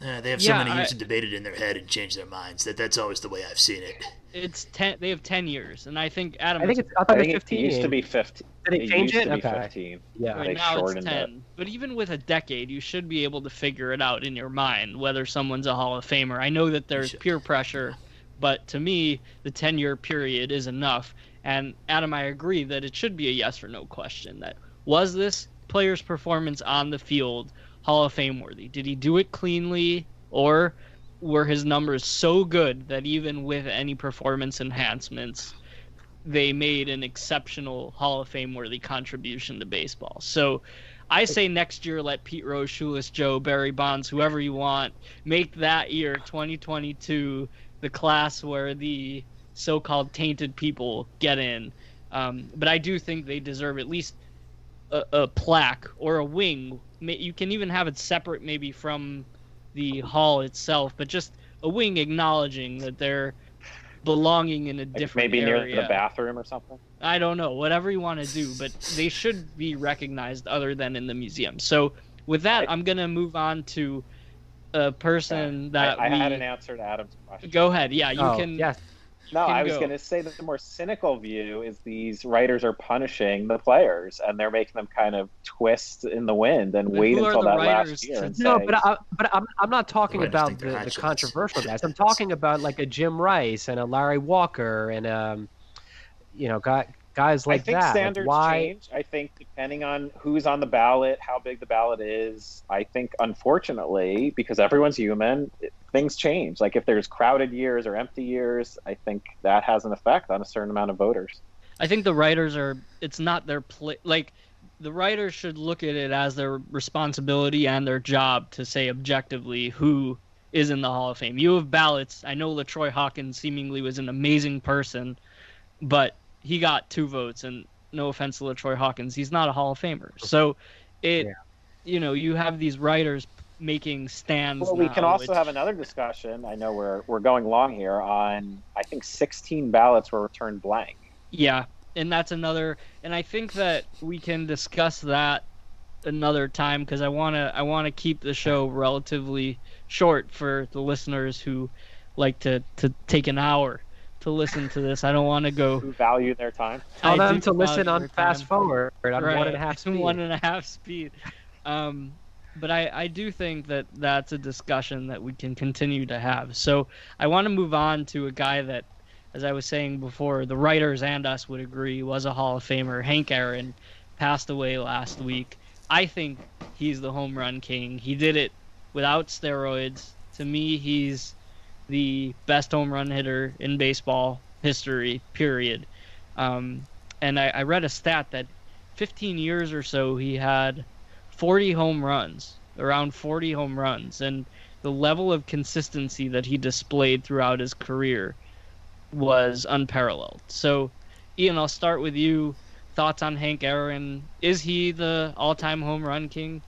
Uh, they have so Yeah, many years I- to debate it in their head and change their minds. That that's always the way I've seen it. It's ten. They have ten years, and I think Adam. I think it's I I thought it think was it 15. used to be 15. Did it change used it? Okay. 15. yeah. Right now it's shortened it. 10. But even with a decade, you should be able to figure it out in your mind whether someone's a Hall of Famer. I know that there's peer pressure, but to me, the 10 year period is enough. And Adam, I agree that it should be a yes or no question. That was this player's performance on the field Hall of Fame worthy? Did he do it cleanly, or were his numbers so good that even with any performance enhancements, they made an exceptional Hall of Fame worthy contribution to baseball. So I say next year let Pete Rose, Shoeless Joe, Barry Bonds, whoever you want, make that year 2022 the class where the so-called tainted people get in. Um, but I do think they deserve at least a, a plaque or a wing. You can even have it separate maybe from the hall itself, but just a wing acknowledging that they're belonging in a different maybe area. near the bathroom or something. I don't know, whatever you want to do, but they should be recognized other than in the museum. So with that, I- I'm gonna move on to a person that I, I we. had an answer to Adam's question. Go ahead. Yeah, you oh, can. Yes. No, I was going to say that the more cynical view is these writers are punishing the players and they're making them kind of twist in the wind and But wait who until the that writers last year to- No, say, but I, but I'm I'm not talking Writers about the, the controversial guys. I'm talking about like a Jim Rice and a Larry Walker and um, you know, guy, guys like I think that. Like, standards why? change. I think depending on who's on the ballot, how big the ballot is. I think unfortunately, because everyone's human, it- things change. Like if there's crowded years or empty years, I think that has an effect on a certain amount of voters. I think the writers are. It's not their play. Like the writers should look at it as their responsibility and their job to say objectively who is in the Hall of Fame. You have ballots. I know LaTroy Hawkins seemingly was an amazing person, but he got two votes. And no offense to LaTroy Hawkins, he's not a Hall of Famer. So it, Yeah. you know, you have these writers making stands. Well, we now, can also which- have another discussion. I know we're we're going long here on. I think 16 ballots were returned blank. Yeah, and that's another, and I think that we can discuss that another time because I wanna I wanna keep the show relatively short for the listeners who like to to take an hour to listen to this. I don't want to go. Who value their time? Tell I them to listen on fast time. forward on Right, one and a half speed. one and a half speed. Um, but I, I do think that that's a discussion that we can continue to have. So I want to move on to a guy that, as I was saying before, the writers and us would agree was a Hall of Famer. Hank Aaron passed away last week. I think he's the home run king. He did it without steroids. To me, he's the best home run hitter in baseball history, period. Um, and I, I read a stat that 15 years or so he had 40 home runs, around 40 home runs, and the level of consistency that he displayed throughout his career was unparalleled. So, Ian, I'll start with you. Thoughts on Hank Aaron? Is he the all-time home run king?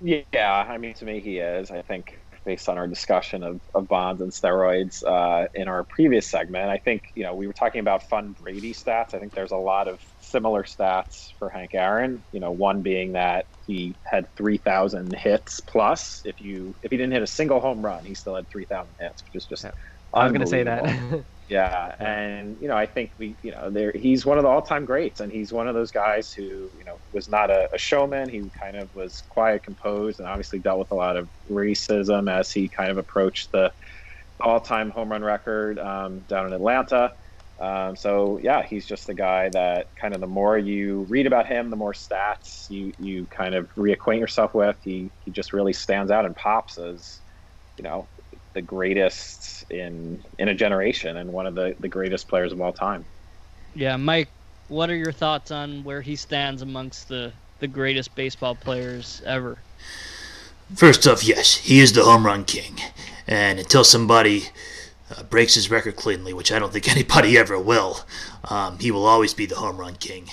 Yeah, I mean, to me, he is. I think based on our discussion of, of bonds and steroids uh, in our previous segment, I think, you know, we were talking about fun Brady stats. I think there's a lot of similar stats for Hank Aaron. You know, one being that he had 3,000 hits plus. If you if he didn't hit a single home run, he still had 3,000 hits, which is just Yeah. I was going to say that. Yeah, and you know, I think we, you know, there he's one of the all-time greats, and he's one of those guys who, you know, was not a, a showman. He kind of was quiet, composed, and obviously dealt with a lot of racism as he kind of approached the all-time home run record um, down in Atlanta. Um, so yeah, he's just the guy that kind of the more you read about him, the more stats you you kind of reacquaint yourself with. He he just really stands out and pops as, you know, the greatest in in a generation and one of the, the greatest players of all time. Yeah, Mike, what are your thoughts on where he stands amongst the, the greatest baseball players ever? First off, yes, he is the home run king. And until somebody uh, breaks his record cleanly, which I don't think anybody ever will, um, he will always be the home run king.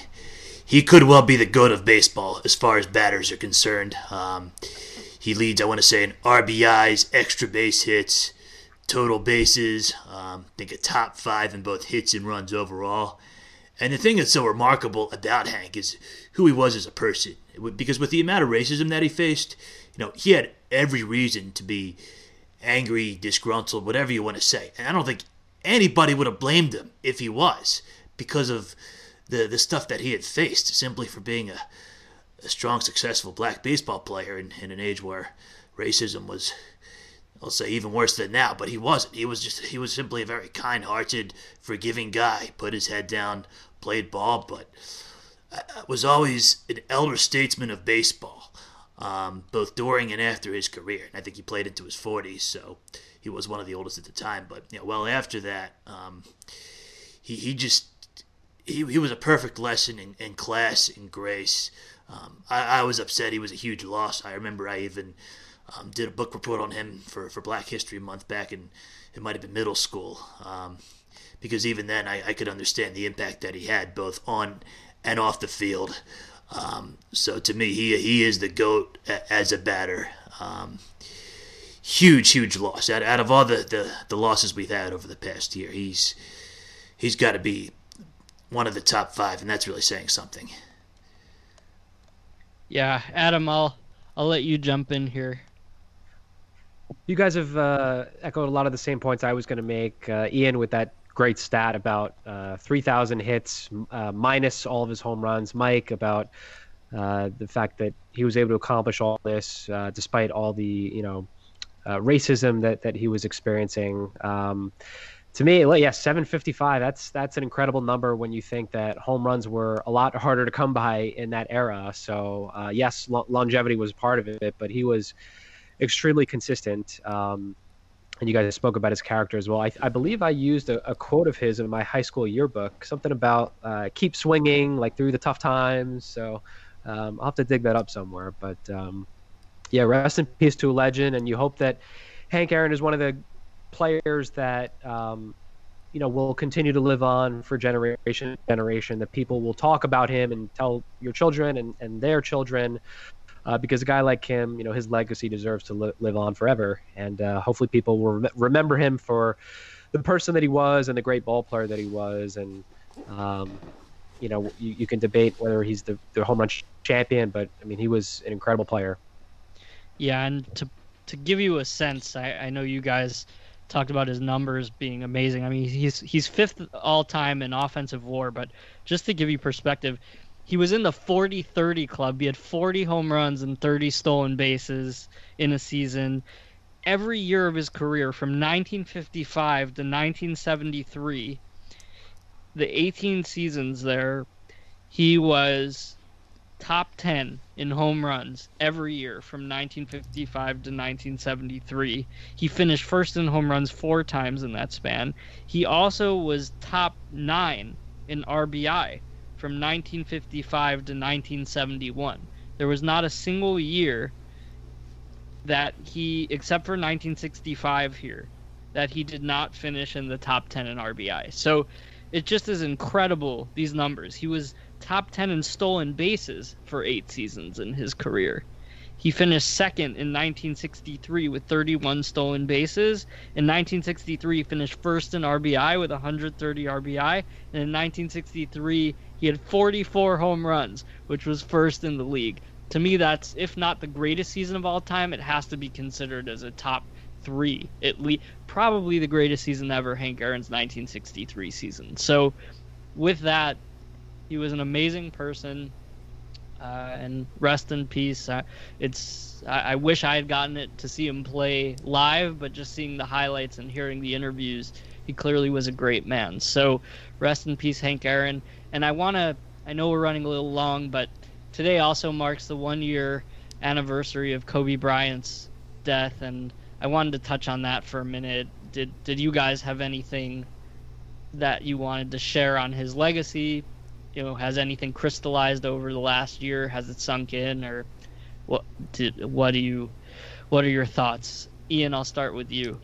He could well be the goat of baseball as far as batters are concerned. Um, he leads, I want to say, in RBIs, extra base hits, total bases. Um, I think a top five in both hits and runs overall. And the thing that's so remarkable about Hank is who he was as a person. Because with the amount of racism that he faced, you know, he had every reason to be angry, disgruntled, whatever you want to say. And I don't think anybody would have blamed him if he was because of the the stuff that he had faced simply for being a, a strong, successful black baseball player in, in an age where racism was I'll say even worse than now, but he wasn't. He was just he was simply a very kind-hearted, forgiving guy. Put his head down, played ball, but uh, was always an elder statesman of baseball, um, both during and after his career. And I think he played into his 40s, so he was one of the oldest at the time. But you know, well after that, um, he he just he, he was a perfect lesson in, in class and grace. Um, I, I was upset he was a huge loss. I remember I even um, did a book report on him for, for Black History Month back in, it might have been middle school. Um, because even then I, I could understand the impact that he had both on and off the field. Um, so to me, he, he is the GOAT as a batter. Um, huge, huge loss. Out, out of all the, the, the losses we've had over the past year, he's he's got to be one of the top five, and that's really saying something. Yeah, Adam, I'll I'll let you jump in here. You guys have uh, echoed a lot of the same points I was going to make. Uh, Ian with that great stat about uh, 3,000 hits uh, minus all of his home runs. Mike about uh, the fact that he was able to accomplish all this uh, despite all the you know racism that that he was experiencing. Um, to me, yeah, 755. That's that's an incredible number when you think that home runs were a lot harder to come by in that era. So uh, yes, lo- longevity was part of it, but he was extremely consistent. Um, and you guys spoke about his character as well. I, I believe I used a, a, quote of his in my high school yearbook, something about uh, keep swinging like through the tough times. So um, I'll have to dig that up somewhere. But um, yeah, rest in peace to a legend, and you hope that Hank Aaron is one of the players that um, you know will continue to live on for generation generation. That people will talk about him and tell your children and, and their children. Uh, because a guy like him, you know, his legacy deserves to li- live on forever, and uh, hopefully people will rem- remember him for the person that he was and the great ball player that he was. And um, you know, you, you, can debate whether he's the, the home run champion, but I mean, he was an incredible player. Yeah, and to to give you a sense, I, I know you guys talked about his numbers being amazing. I mean, he's he's fifth all time in offensive WAR, but just to give you perspective, he was in the 40-30 club. He had 40 home runs and 30 stolen bases in a season. Every year of his career from 1955 to 1973, the 18 seasons there, he was top 10 in home runs every year from 1955 to 1973. He finished first in home runs four times in that span. He also was top 9 in RBI from 1955 to 1971. There was not a single year that he, except for 1965 here, that he did not finish in the top 10 in RBI. So it just is incredible, these numbers. He was top 10 in stolen bases for eight seasons in his career. He finished second in 1963 with 31 stolen bases. In 1963, he finished first in RBI with 130 RBI. And in 1963, he had 44 home runs, which was first in the league. To me, that's, if not the greatest season of all time, it has to be considered as a top three. At least, probably the greatest season ever, Hank Aaron's 1963 season. So, with that, he was an amazing person, uh, and rest in peace. Uh, it's I, I, wish I had gotten it to see him play live, but just seeing the highlights and hearing the interviews, he clearly was a great man. So rest in peace, Hank Aaron. And I want to. I know we're running a little long, but today also marks the one year anniversary of Kobe Bryant's death, and I wanted to touch on that for a minute. Did did you guys have anything that you wanted to share on his legacy, you know, has anything crystallized over the last year? Has it sunk in, or what? Did, what do you? What are your thoughts, Ian? I'll start with you.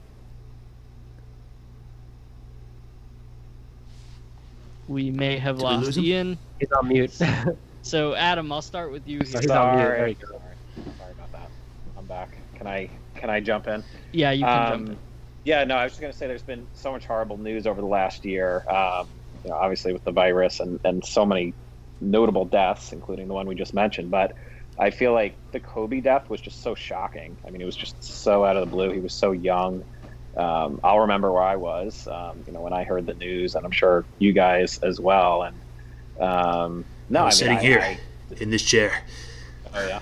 We may have Did lost Ian. He's on mute. so Adam, I'll start with you. He's Sorry. on mute. There. Sorry about that. I'm back. Can I can I jump in? Yeah, you can um, jump in. Yeah, no, I was just gonna say there's been so much horrible news over the last year. Um, you know, obviously with the virus and, and so many notable deaths, including the one we just mentioned. But I feel like the Kobe death was just so shocking. I mean, it was just so out of the blue. He was so young. Um, I'll remember where I was, um, you know, when I heard the news, and I'm sure you guys as well. And um, no, I'm I mean, sitting I, here I, in this chair. Oh yeah.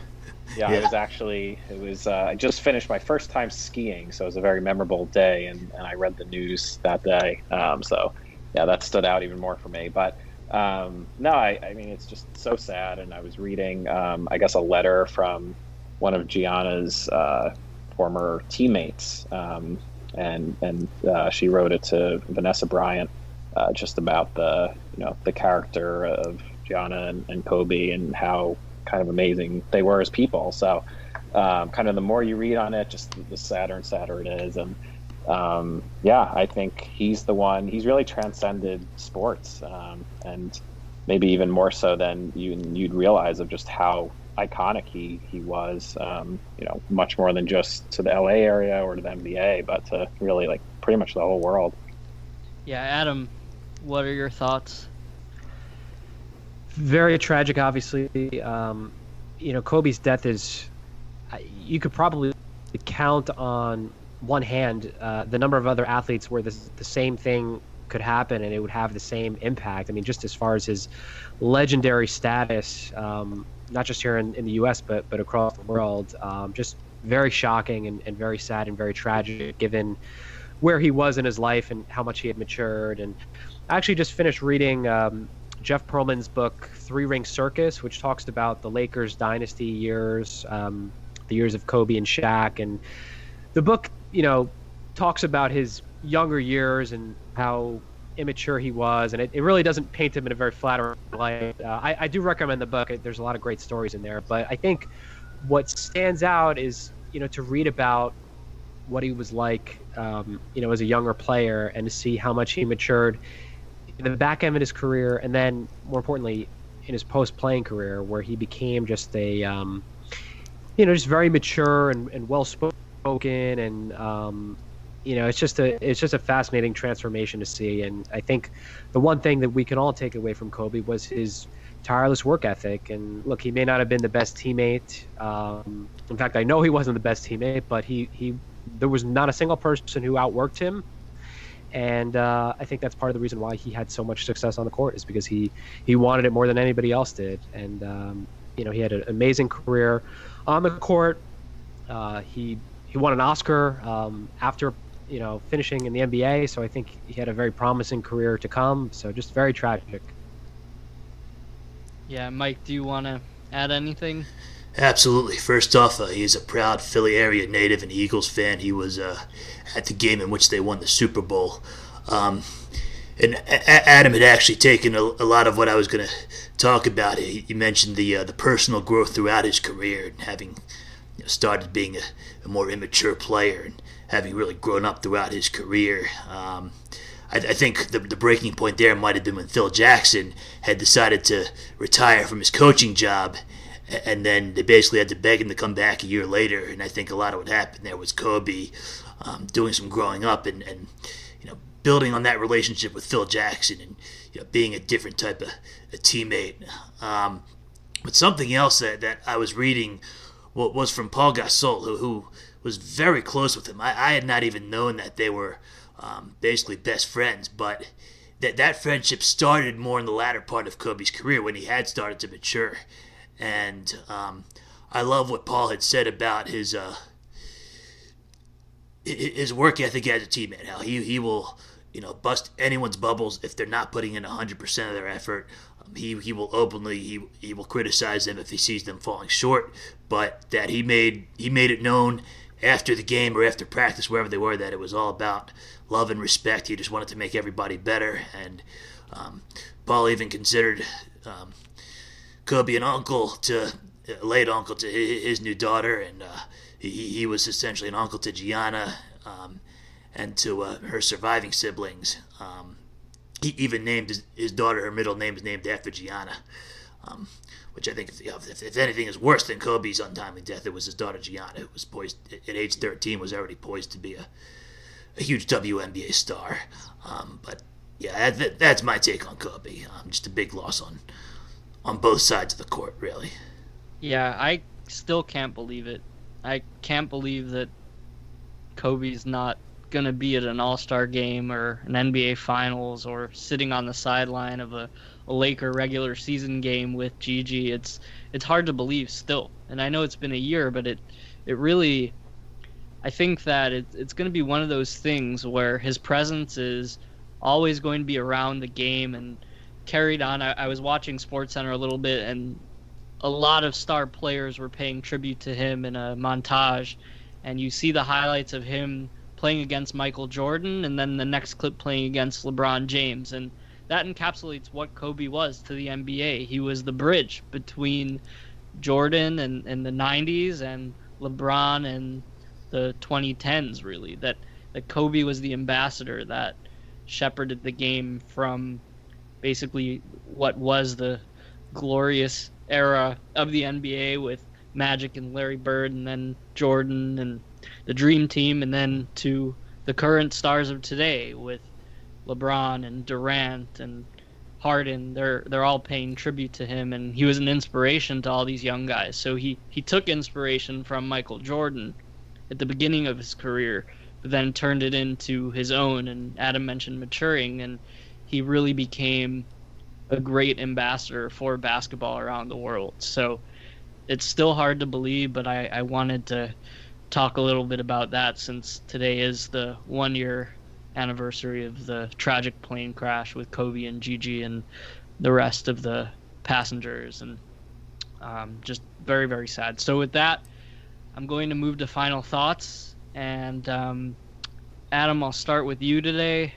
Yeah, yeah, it was actually it was. Uh, I just finished my first time skiing, so it was a very memorable day, and, and I read the news that day. Um, so yeah, that stood out even more for me. But um, no, I, I, mean, it's just so sad. And I was reading, um, I guess, a letter from one of Gianna's uh, former teammates, um, and and uh, she wrote it to Vanessa Bryant, uh, just about the you know the character of Gianna and, and Kobe and how kind of amazing they were as people. So, um, kind of the more you read on it, just the sadder and sadder it is, and um, yeah, I think he's the one. He's really transcended sports, um, and maybe even more so than you, you'd realize of just how iconic he he was. Um, you know, much more than just to the LA area or to the NBA, but to really like pretty much the whole world. Yeah, Adam, what are your thoughts? Very tragic, obviously. Um, you know, Kobe's death is. You could probably count on one hand uh, the number of other athletes where the same thing could happen and it would have the same impact. I mean, just as far as his legendary status, um, not just here in, in, the U.S. but but across the world, um, just very shocking and, and very sad and very tragic given where he was in his life and how much he had matured. And I actually just finished reading um, Jeff Pearlman's book Three Ring Circus, which talks about the Lakers dynasty years, um, the years of Kobe and Shaq, and the book, you know, talks about his younger years and how immature he was, and it, it really doesn't paint him in a very flattering light. Uh, I, I do recommend the book. There's a lot of great stories in there, but I think what stands out is you know to read about what he was like, um, you know, as a younger player, and to see how much he matured in the back end of his career, and then more importantly, in his post-playing career, where he became just a, um, you know, just very mature and, and well-spoken, and um, you know, it's just a it's just a fascinating transformation to see. And I think the one thing that we can all take away from Kobe was his tireless work ethic. And look, he may not have been the best teammate. Um, in fact, I know he wasn't the best teammate, but he he there was not a single person who outworked him. And uh, I think that's part of the reason why he had so much success on the court is because he he wanted it more than anybody else did. And um, you know, he had an amazing career on the court. Uh, he he won an Oscar um, after you know finishing in the NBA. So I think he had a very promising career to come. So just very tragic. Yeah, Mike, do you want to add anything? Absolutely. First off, uh, is a proud Philly area native and Eagles fan. He was uh, at the game in which they won the Super Bowl. Um, and a- Adam had actually taken a, a, lot of what I was going to talk about. He, he mentioned the uh, the personal growth throughout his career and having you know, started being a, a, more immature player and having really grown up throughout his career. Um, I, I, think the, the breaking point there might have been when Phil Jackson had decided to retire from his coaching job and then they basically had to beg him to come back a year later. And I think a lot of what happened there was Kobe um, doing some growing up and, and you know building on that relationship with Phil Jackson and you know, being a different type of a teammate. Um, but something else that, that I was reading what was from Pau Gasol, who, who was very close with him. I, I had not even known that they were um, basically best friends, but that that friendship started more in the latter part of Kobe's career when he had started to mature and um, I love what Pau had said about his uh, his work ethic as a teammate. How he he will you know bust anyone's bubbles if they're not putting in 100% of their effort. He he will openly he he will criticize them if he sees them falling short, but that he made he made it known after the game or after practice wherever they were that it was all about love and respect. He just wanted to make everybody better and. Um, Pau even considered um, Kobe an uncle to a late uncle to his new daughter, and uh, he, he was essentially an uncle to Gianna um, and to uh, her surviving siblings. Um, he even named his, his, daughter, her middle name is named after Gianna, um, which I think, if, if, anything is worse than Kobe's untimely death, it was his daughter Gianna, who was poised at age 13, was already poised to be a, a huge WNBA star. Um, but yeah, that, that's my take on Kobe. Um, just a big loss on on both sides of the court, really. Yeah, I still can't believe it. I can't believe that Kobe's not going to be at an All Star game or an NBA Finals or sitting on the sideline of a, a Laker regular season game with Gigi. It's it's hard to believe still, and I know it's been a year, but it it really. I think that it, it's going to be one of those things where his presence is always going to be around the game and carried on. I, I was watching SportsCenter a little bit, and a lot of star players were paying tribute to him in a montage, and you see the highlights of him playing against Michael Jordan, and then the next clip playing against LeBron James, and that encapsulates what Kobe was to the NBA. He was the bridge between Jordan and, and the 90s and LeBron and the 2010s, really. That that Kobe was the ambassador that shepherded the game from basically what was the glorious era of the NBA with Magic and Larry Bird, and then Jordan and the Dream Team, and then to the current stars of today with LeBron and Durant and Harden. They're they're all paying tribute to him, and he was an inspiration to all these young guys. So he he took inspiration from Michael Jordan at the beginning of his career, but then turned it into his own. And Adam mentioned maturing, and he really became a great ambassador for basketball around the world. So it's still hard to believe, but I, I wanted to talk a little bit about that since today is the one year anniversary of the tragic plane crash with Kobe and Gigi and the rest of the passengers, and um, just very very sad. So with that, I'm going to move to final thoughts, and um, Adam, I'll start with you today.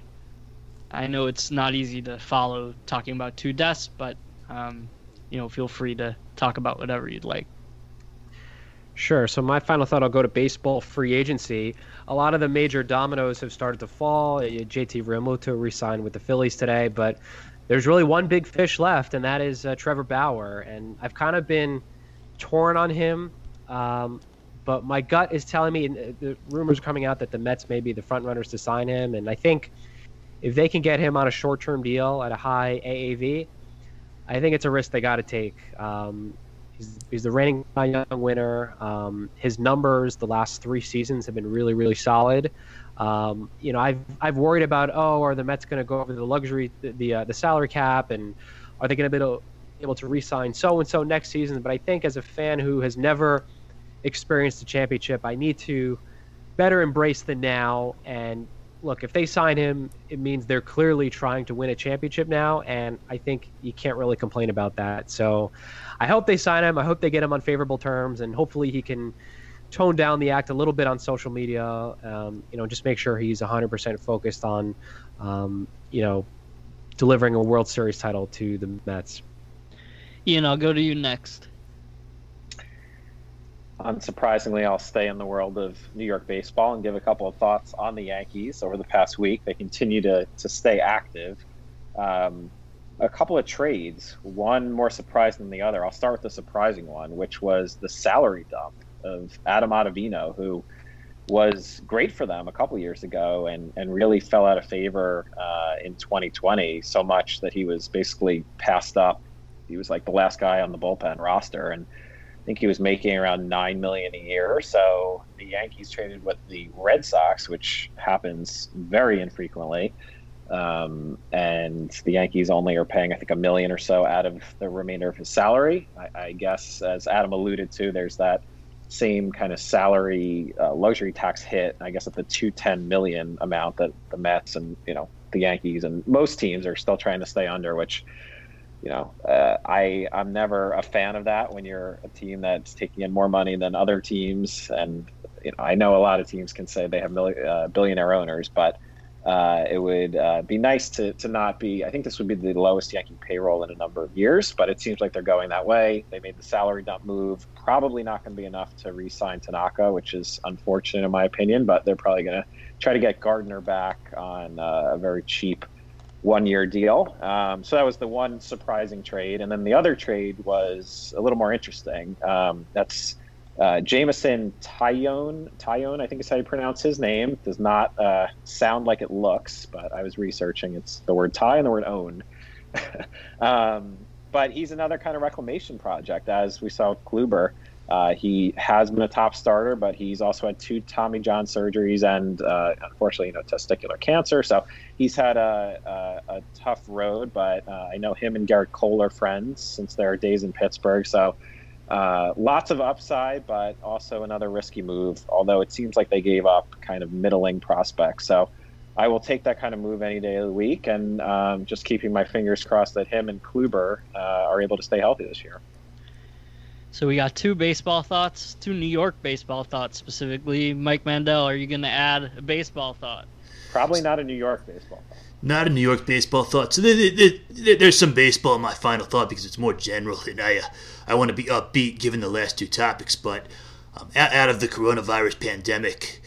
I know it's not easy to follow talking about two deaths, but um, you know, feel free to talk about whatever you'd like. Sure. So my final thought, I'll go to baseball free agency. A lot of the major dominoes have started to fall. JT Realmuto re-signed with the Phillies today, but there's really one big fish left, and that is uh, Trevor Bauer. And I've kind of been torn on him, um, but my gut is telling me uh, the rumors are coming out that the Mets may be the front runners to sign him, and I think if they can get him on a short-term deal at a high AAV, I think it's a risk they got to take. Um, He's, he's the reigning Young winner. Um, his numbers the last three seasons have been really, really solid. Um, you know, I've I've worried about oh, are the Mets going to go over the luxury the the, uh, the salary cap and are they going to be able, able to re-sign so and so next season? But I think as a fan who has never experienced a championship, I need to better embrace the now and look, if they sign him, it means they're clearly trying to win a championship now, and I think you can't really complain about that. So, I hope they sign him. I hope they get him on favorable terms, and hopefully he can tone down the act a little bit on social media. Um, you know, just make sure he's 100% focused on, um, you know, delivering a World Series title to the Mets. Ian, I'll go to you next unsurprisingly, I'll stay in the world of New York baseball and give a couple of thoughts on the Yankees over the past week. They continue to, to stay active. Um, a couple of trades, one more surprising than the other. I'll start with the surprising one, which was the salary dump of Adam Ottavino, who was great for them a couple years ago and, and really fell out of favor uh, in 2020 so much that he was basically passed up. He was like the last guy on the bullpen roster. And I think he was making around nine million a year. So the Yankees traded with the Red Sox, which happens very infrequently. Um, and the Yankees only are paying, I think, a million or so out of the remainder of his salary. I, I guess, as Adam alluded to, there's that same kind of salary uh, luxury tax hit. I guess at the 210 million amount that the Mets and you know the Yankees and most teams are still trying to stay under, which you know, uh, I I'm never a fan of that when you're a team that's taking in more money than other teams, and you know, I know a lot of teams can say they have million, uh, billionaire owners, but uh, it would uh, be nice to to not be. I think this would be the lowest Yankee payroll in a number of years, but it seems like they're going that way. They made the salary dump move. Probably not going to be enough to re-sign Tanaka, which is unfortunate in my opinion. But they're probably going to try to get Gardner back on uh, a very cheap one year deal. Um, so that was the one surprising trade. And then the other trade was a little more interesting. Um, that's uh, Jameson Taillon. Taillon, I think is how you pronounce his name. Does not uh, sound like it looks, but I was researching. It's the word tie and the word own. um, but he's another kind of reclamation project, as we saw with Kluber. Uh, he has been a top starter, but he's also had two Tommy John surgeries and, uh, unfortunately, you know, testicular cancer. So he's had a, a, a tough road. But uh, I know him and Gerrit Cole are friends since their days in Pittsburgh. So uh, lots of upside, but also another risky move. Although it seems like they gave up kind of middling prospects. So I will take that kind of move any day of the week, and um, just keeping my fingers crossed that him and Kluber uh, are able to stay healthy this year. So we got two baseball thoughts, two New York baseball thoughts specifically. Mike Mandel, are you going to add a baseball thought? Probably not a New York baseball thought. Not a New York baseball thought. So there, there, there, there's some baseball in my final thought because it's more general, and I uh, I want to be upbeat given the last two topics. But um, out, out of the coronavirus pandemic,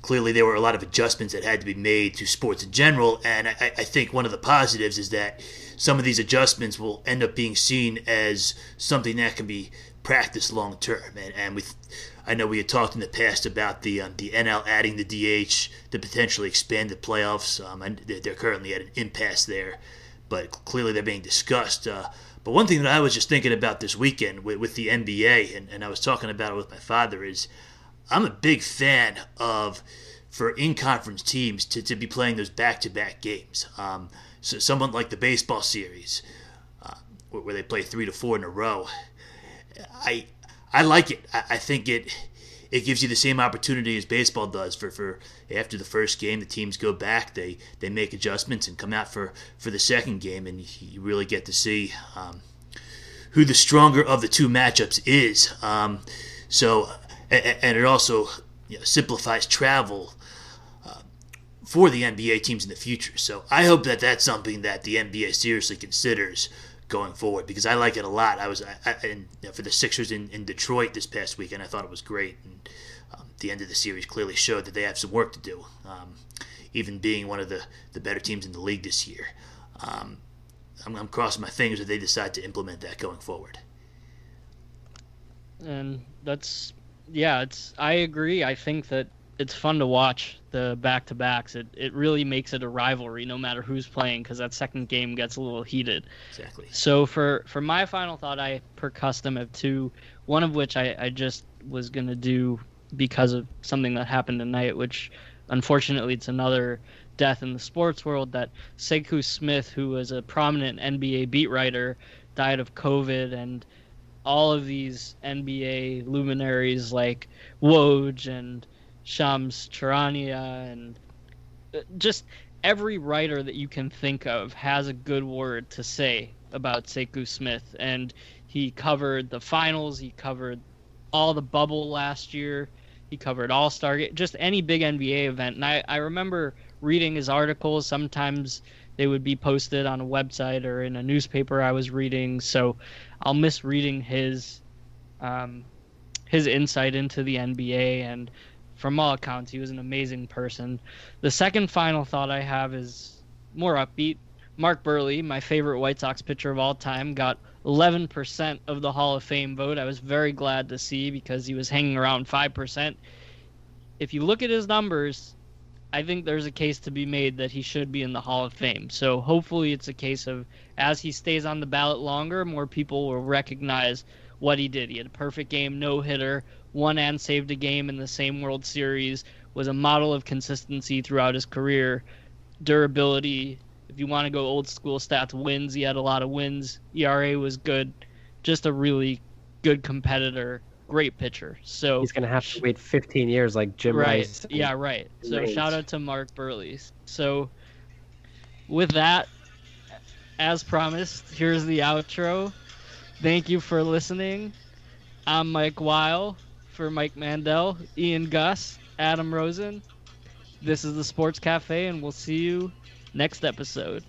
clearly there were a lot of adjustments that had to be made to sports in general. And I, I think one of the positives is that some of these adjustments will end up being seen as something that can be practiced long term. And, and with, I know we had talked in the past about the um, the NL adding the DH to potentially expand the playoffs. Um, and they're currently at an impasse there, but clearly they're being discussed. Uh, but one thing that I was just thinking about this weekend with, with the NBA, and, and I was talking about it with my father, is I'm a big fan of for in-conference teams to, to be playing those back-to-back games. Um, so someone like the baseball series, uh, where they play three to four in a row, I I like it. I, I think it it gives you the same opportunity as baseball does for, for after the first game the teams go back they they make adjustments and come out for for the second game and you really get to see um, who the stronger of the two matchups is um, so and, it also you know, simplifies travel uh, for the NBA teams in the future. So I hope that that's something that the NBA seriously considers going forward because I like it a lot. I was I, I, and you know, for the Sixers in, in Detroit this past weekend, I thought it was great. And um, the end of the series clearly showed that they have some work to do, um, even being one of the, the better teams in the league this year. Um, I'm, I'm crossing my fingers that they decide to implement that going forward. And that's yeah, it's I agree. I think that it's fun to watch the back to backs. It it really makes it a rivalry, no matter who's playing, because that second game gets a little heated. Exactly. So for for my final thought, I per custom have two. One of which I I just was gonna do because of something that happened tonight, which unfortunately it's another death in the sports world. That Sekou Smith, who was a prominent NBA beat writer, died of COVID and all of these NBA luminaries like Woj and Shams Charania and uh, just every writer that you can think of has a good word to say about Sekou Smith. And he covered the finals, he covered all the bubble last year, he covered All Star, just any big NBA event. And I, I remember reading his articles. Sometimes they would be posted on a website or in a newspaper I was reading. So I'll miss reading his um, his insight into the NBA, and from all accounts, he was an amazing person. The second final thought I have is more upbeat. Mark Buehrle, my favorite White Sox pitcher of all time, got 11% of the Hall of Fame vote. I was very glad to see because he was hanging around 5%. If you look at his numbers, I think there's a case to be made that he should be in the Hall of Fame. So hopefully it's a case of as he stays on the ballot longer, more people will recognize what he did. He had a perfect game, no hitter, won and saved a game in the same World Series, was a model of consistency throughout his career, durability. If you want to go old school stats, wins, he had a lot of wins. ERA was good. Just a really good competitor great pitcher. So he's gonna have to wait 15 years like Jim right. Rice. Yeah, right. So shout out to Mark Buehrle. So with that, as promised, here's the outro. Thank you for listening. I'm Mike Weil for Mike Mandel, Ian Gus, Adam Rosen. This is the Sports Cafe, and we'll see you next episode.